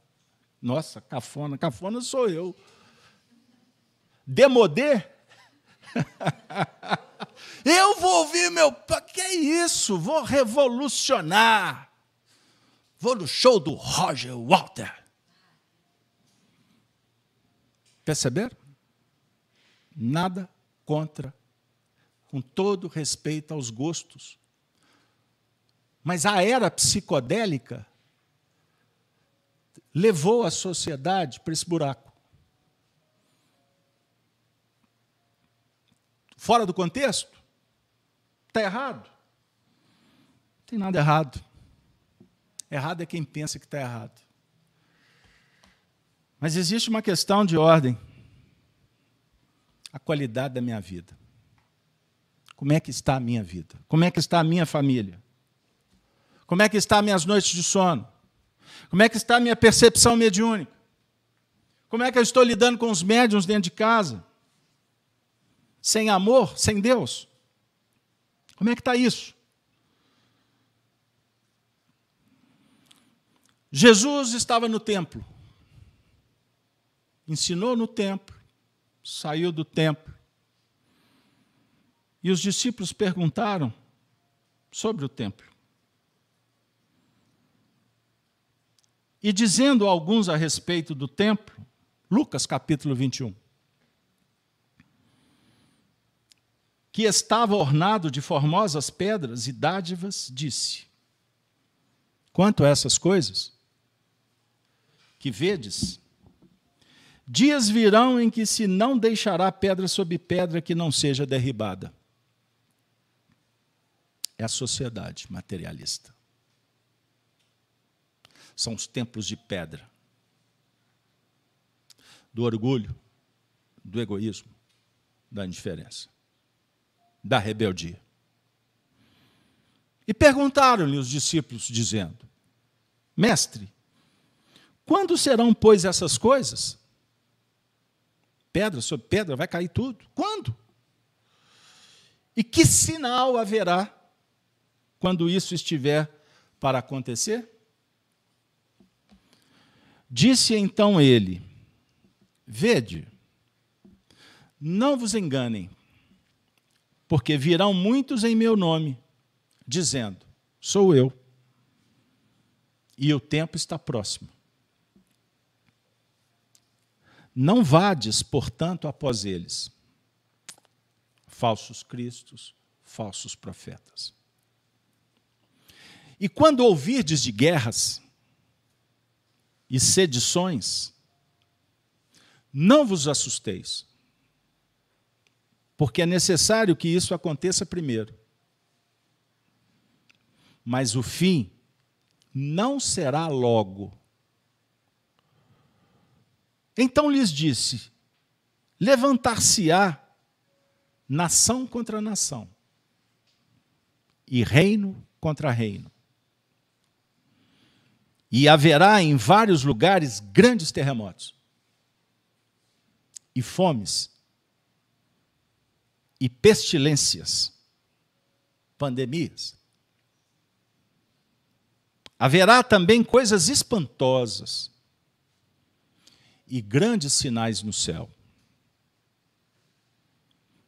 Nossa, cafona, cafona sou eu. Demodê? eu vou ouvir meu. Que é isso? Vou revolucionar. Vou no show do Roger Walter. Perceberam? Nada contra, com todo respeito aos gostos. Mas a era psicodélica levou a sociedade para esse buraco. Fora do contexto? Está errado? Não tem nada errado. Errado é quem pensa que está errado. Mas existe uma questão de ordem. A qualidade da minha vida. Como é que está a minha vida? Como é que está a minha família? Como é que está minhas noites de sono? Como é que está a minha percepção mediúnica? Como é que eu estou lidando com os médiums dentro de casa? Sem amor, sem Deus? Como é que está isso? Jesus estava no templo, ensinou no templo, saiu do templo. E os discípulos perguntaram sobre o templo. E dizendo alguns a respeito do templo, Lucas capítulo 21, que estava ornado de formosas pedras e dádivas, disse: Quanto a essas coisas, que vedes, dias virão em que se não deixará pedra sobre pedra que não seja derribada. É a sociedade materialista. São os templos de pedra. Do orgulho, do egoísmo, da indiferença, da rebeldia. E perguntaram-lhe os discípulos, dizendo: Mestre, quando serão, pois, essas coisas? Pedra sobre pedra, vai cair tudo. Quando? E que sinal haverá quando isso estiver para acontecer? Disse então ele: Vede, não vos enganem, porque virão muitos em meu nome, dizendo: Sou eu. e o tempo está próximo. Não vades, portanto, após eles, falsos cristos, falsos profetas. E quando ouvirdes de guerras e sedições, não vos assusteis, porque é necessário que isso aconteça primeiro. Mas o fim não será logo. Então lhes disse: levantar-se-á nação contra nação, e reino contra reino. E haverá em vários lugares grandes terremotos, e fomes, e pestilências, pandemias. Haverá também coisas espantosas e grandes sinais no céu.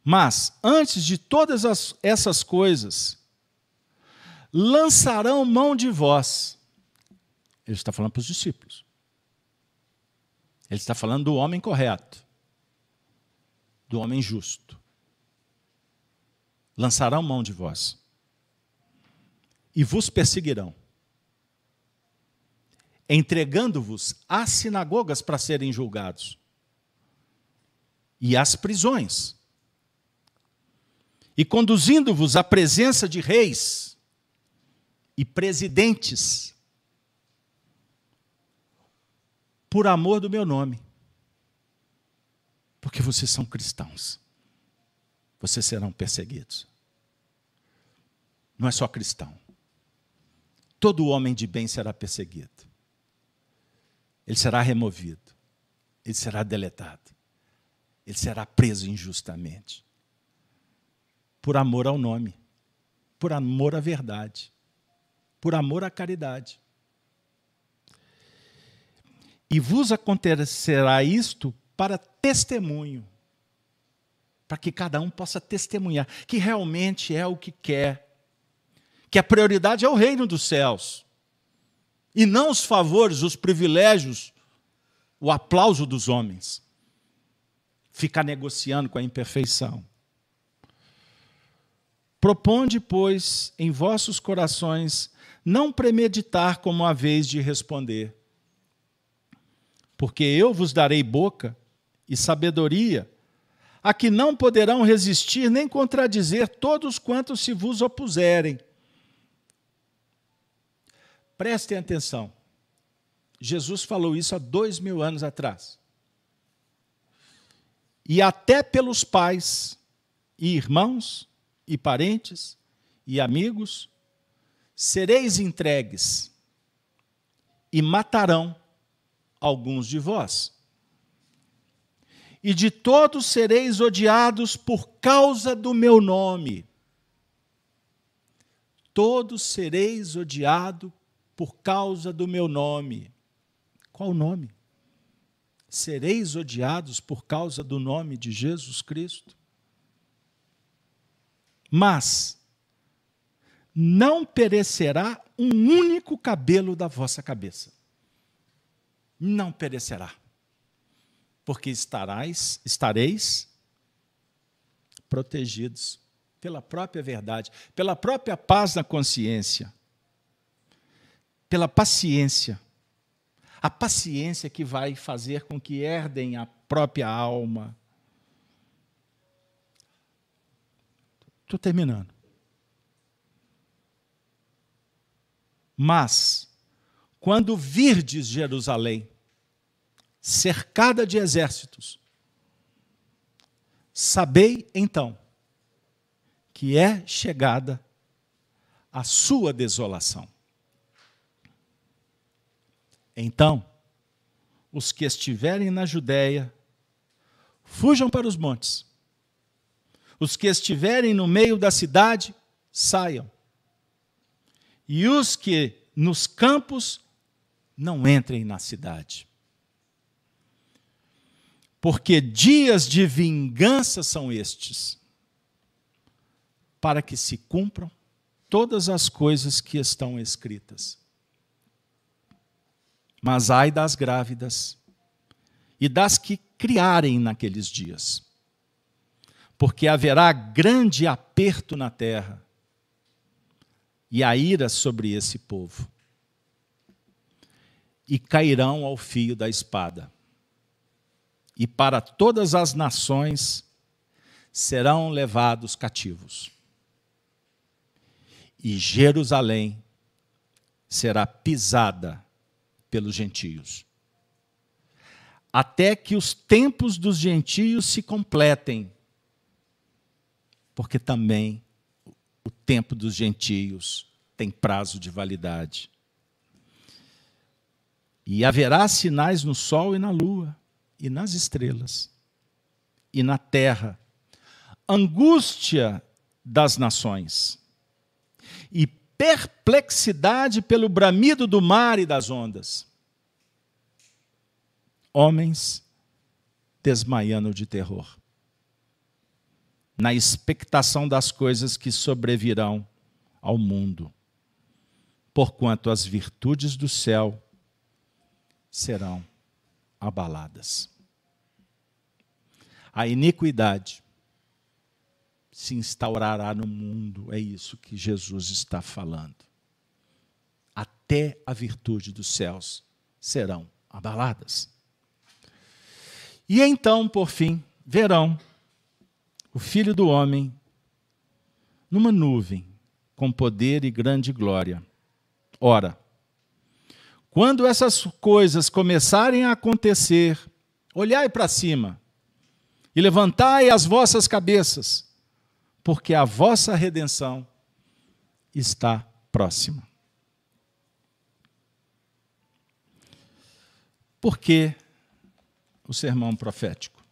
Mas, antes de todas as, essas coisas, lançarão mão de vós. Ele está falando para os discípulos. Ele está falando do homem correto, do homem justo. Lançarão mão de vós e vos perseguirão entregando-vos às sinagogas para serem julgados e às prisões, e conduzindo-vos à presença de reis e presidentes, por amor do meu nome, porque vocês são cristãos, vocês serão perseguidos. Não é só cristão, todo homem de bem será perseguido. Ele será removido, ele será deletado, ele será preso injustamente. Por amor ao nome, por amor à verdade, por amor à caridade. E vos acontecerá isto para testemunho, para que cada um possa testemunhar que realmente é o que quer, que a prioridade é o reino dos céus e não os favores, os privilégios, o aplauso dos homens. Ficar negociando com a imperfeição. Proponde, pois, em vossos corações não premeditar como a vez de responder. Porque eu vos darei boca e sabedoria, a que não poderão resistir nem contradizer todos quantos se vos opuserem Prestem atenção. Jesus falou isso há dois mil anos atrás. E até pelos pais, e irmãos, e parentes, e amigos, sereis entregues e matarão alguns de vós. E de todos sereis odiados por causa do meu nome. Todos sereis odiados por causa do meu nome. Qual o nome? Sereis odiados por causa do nome de Jesus Cristo. Mas não perecerá um único cabelo da vossa cabeça. Não perecerá. Porque estarás, estareis protegidos pela própria verdade, pela própria paz na consciência pela paciência. A paciência que vai fazer com que herdem a própria alma. Estou terminando. Mas, quando virdes Jerusalém, cercada de exércitos, sabei então que é chegada a sua desolação. Então, os que estiverem na Judéia, fujam para os montes. Os que estiverem no meio da cidade, saiam. E os que nos campos, não entrem na cidade. Porque dias de vingança são estes, para que se cumpram todas as coisas que estão escritas. Mas ai das grávidas e das que criarem naqueles dias, porque haverá grande aperto na terra e a ira sobre esse povo, e cairão ao fio da espada, e para todas as nações serão levados cativos. E Jerusalém será pisada pelos gentios. Até que os tempos dos gentios se completem, porque também o tempo dos gentios tem prazo de validade. E haverá sinais no sol e na lua, e nas estrelas, e na terra, angústia das nações, e perplexidade pelo bramido do mar e das ondas. Homens desmaiando de terror, na expectação das coisas que sobrevirão ao mundo, porquanto as virtudes do céu serão abaladas. A iniquidade se instaurará no mundo, é isso que Jesus está falando. Até a virtude dos céus serão abaladas. E então, por fim, verão o Filho do Homem numa nuvem, com poder e grande glória. Ora, quando essas coisas começarem a acontecer, olhai para cima e levantai as vossas cabeças porque a vossa redenção está próxima. Por que o sermão profético?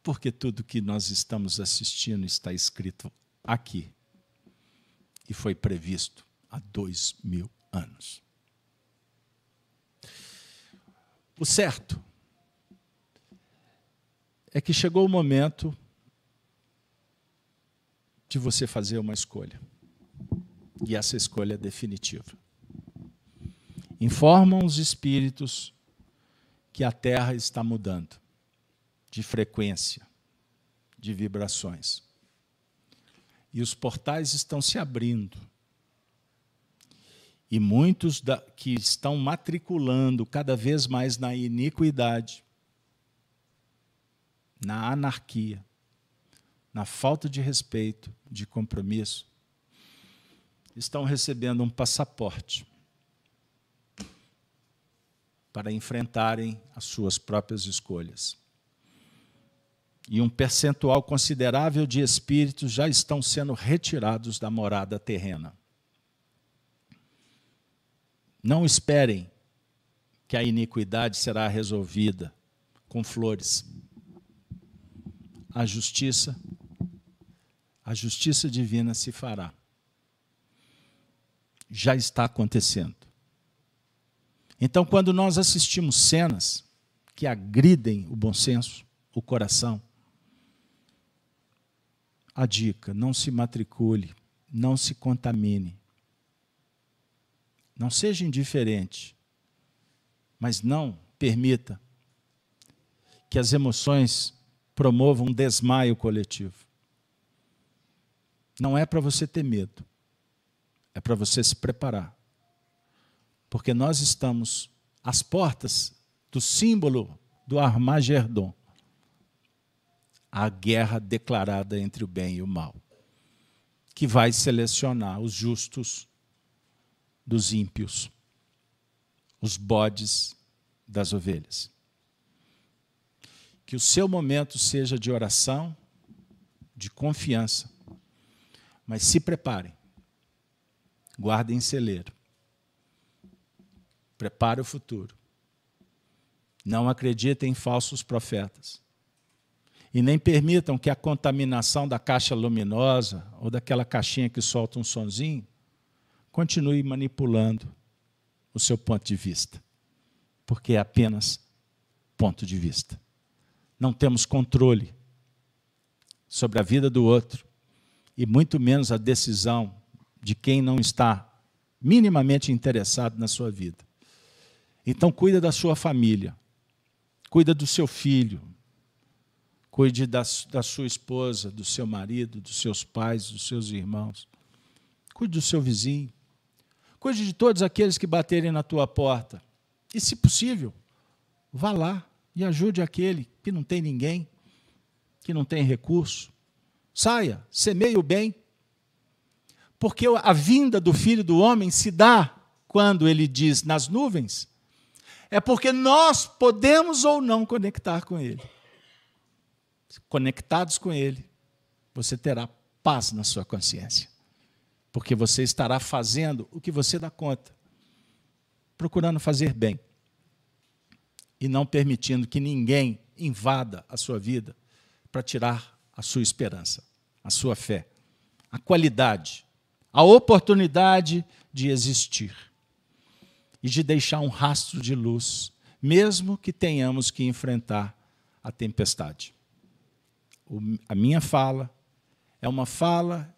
Porque tudo que nós estamos assistindo está escrito aqui e foi previsto há dois mil anos. O certo é que chegou o momento de você fazer uma escolha. E essa escolha é definitiva. Informam os espíritos que a Terra está mudando de frequência, de vibrações. E os portais estão se abrindo. E muitos da, que estão matriculando cada vez mais na iniquidade na anarquia, na falta de respeito, de compromisso, estão recebendo um passaporte para enfrentarem as suas próprias escolhas. E um percentual considerável de espíritos já estão sendo retirados da morada terrena. Não esperem que a iniquidade será resolvida com flores a justiça, a justiça divina se fará. Já está acontecendo. Então, quando nós assistimos cenas que agridem o bom senso, o coração, a dica: não se matricule, não se contamine. Não seja indiferente, mas não permita que as emoções promova um desmaio coletivo. Não é para você ter medo, é para você se preparar. Porque nós estamos às portas do símbolo do Armagedon a guerra declarada entre o bem e o mal, que vai selecionar os justos dos ímpios, os bodes das ovelhas. Que o seu momento seja de oração, de confiança. Mas se preparem. Guardem celeiro. Prepare o futuro. Não acreditem em falsos profetas. E nem permitam que a contaminação da caixa luminosa ou daquela caixinha que solta um sonzinho continue manipulando o seu ponto de vista. Porque é apenas ponto de vista não temos controle sobre a vida do outro e muito menos a decisão de quem não está minimamente interessado na sua vida. Então, cuida da sua família, cuida do seu filho, cuide da, da sua esposa, do seu marido, dos seus pais, dos seus irmãos, cuide do seu vizinho, cuide de todos aqueles que baterem na tua porta. E, se possível, vá lá e ajude aquele que não tem ninguém, que não tem recurso. Saia, semeie o bem. Porque a vinda do filho do homem se dá quando ele diz nas nuvens é porque nós podemos ou não conectar com Ele. Conectados com Ele, você terá paz na sua consciência, porque você estará fazendo o que você dá conta, procurando fazer bem e não permitindo que ninguém invada a sua vida para tirar a sua esperança, a sua fé, a qualidade, a oportunidade de existir e de deixar um rastro de luz, mesmo que tenhamos que enfrentar a tempestade. A minha fala é uma fala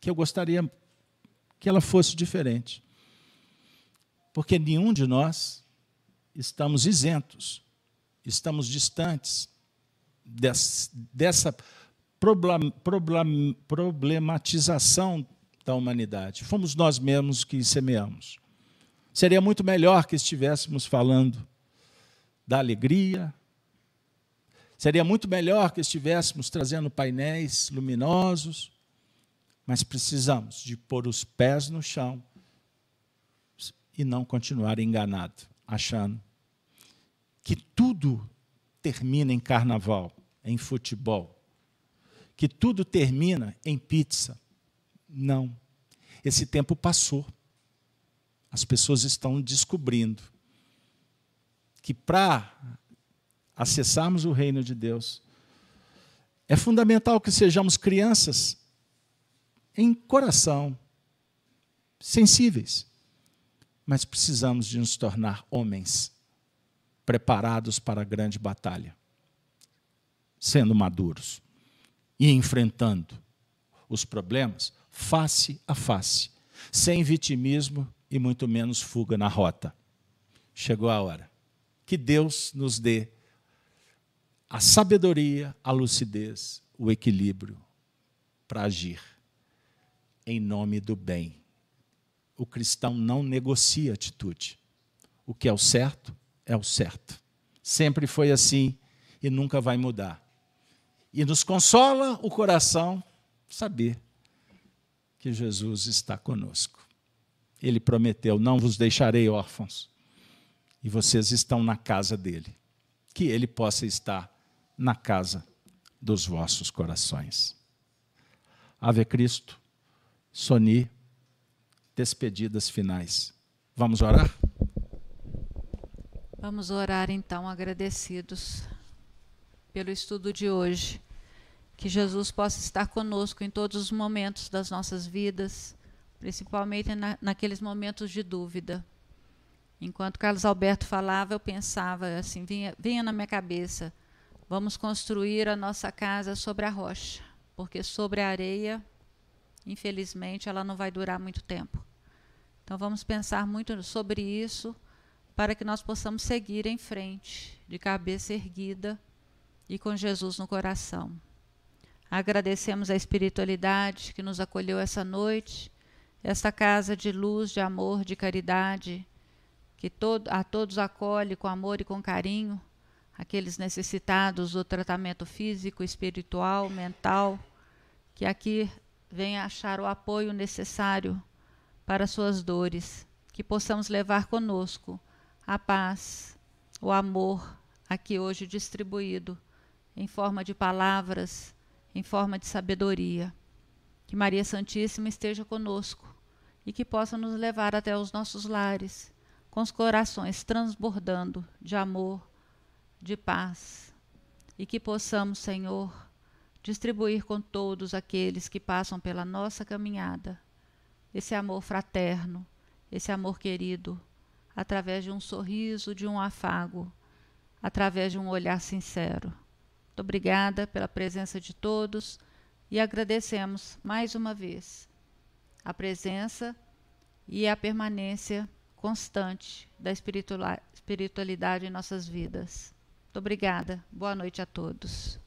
que eu gostaria que ela fosse diferente. Porque nenhum de nós estamos isentos, estamos distantes dessa, dessa problem, problem, problematização da humanidade. Fomos nós mesmos que semeamos. Seria muito melhor que estivéssemos falando da alegria. Seria muito melhor que estivéssemos trazendo painéis luminosos. Mas precisamos de pôr os pés no chão e não continuar enganado, achando que tudo termina em carnaval, em futebol, que tudo termina em pizza, não. Esse tempo passou. As pessoas estão descobrindo que para acessarmos o reino de Deus, é fundamental que sejamos crianças em coração, sensíveis, mas precisamos de nos tornar homens preparados para a grande batalha, sendo maduros e enfrentando os problemas face a face, sem vitimismo e muito menos fuga na rota. Chegou a hora. Que Deus nos dê a sabedoria, a lucidez, o equilíbrio para agir em nome do bem. O cristão não negocia atitude. O que é o certo, é o certo. Sempre foi assim e nunca vai mudar. E nos consola o coração saber que Jesus está conosco. Ele prometeu: Não vos deixarei órfãos, e vocês estão na casa dele. Que ele possa estar na casa dos vossos corações. Ave Cristo, Soni, despedidas finais. Vamos orar? Vamos orar então, agradecidos pelo estudo de hoje que Jesus possa estar conosco em todos os momentos das nossas vidas, principalmente na, naqueles momentos de dúvida. Enquanto Carlos Alberto falava, eu pensava assim, vinha, vinha na minha cabeça, vamos construir a nossa casa sobre a rocha, porque sobre a areia, infelizmente, ela não vai durar muito tempo. Então vamos pensar muito sobre isso para que nós possamos seguir em frente, de cabeça erguida e com Jesus no coração. Agradecemos a espiritualidade que nos acolheu essa noite, esta casa de luz, de amor, de caridade, que todo, a todos acolhe com amor e com carinho, aqueles necessitados do tratamento físico, espiritual, mental, que aqui venha achar o apoio necessário para suas dores, que possamos levar conosco a paz, o amor aqui hoje distribuído em forma de palavras em forma de sabedoria. Que Maria Santíssima esteja conosco e que possa nos levar até os nossos lares, com os corações transbordando de amor, de paz, e que possamos, Senhor, distribuir com todos aqueles que passam pela nossa caminhada esse amor fraterno, esse amor querido, através de um sorriso, de um afago, através de um olhar sincero. Muito obrigada pela presença de todos. e agradecemos mais uma vez a presença e a permanência constante da espiritualidade em nossas vidas. Muito obrigada. Boa noite a todos.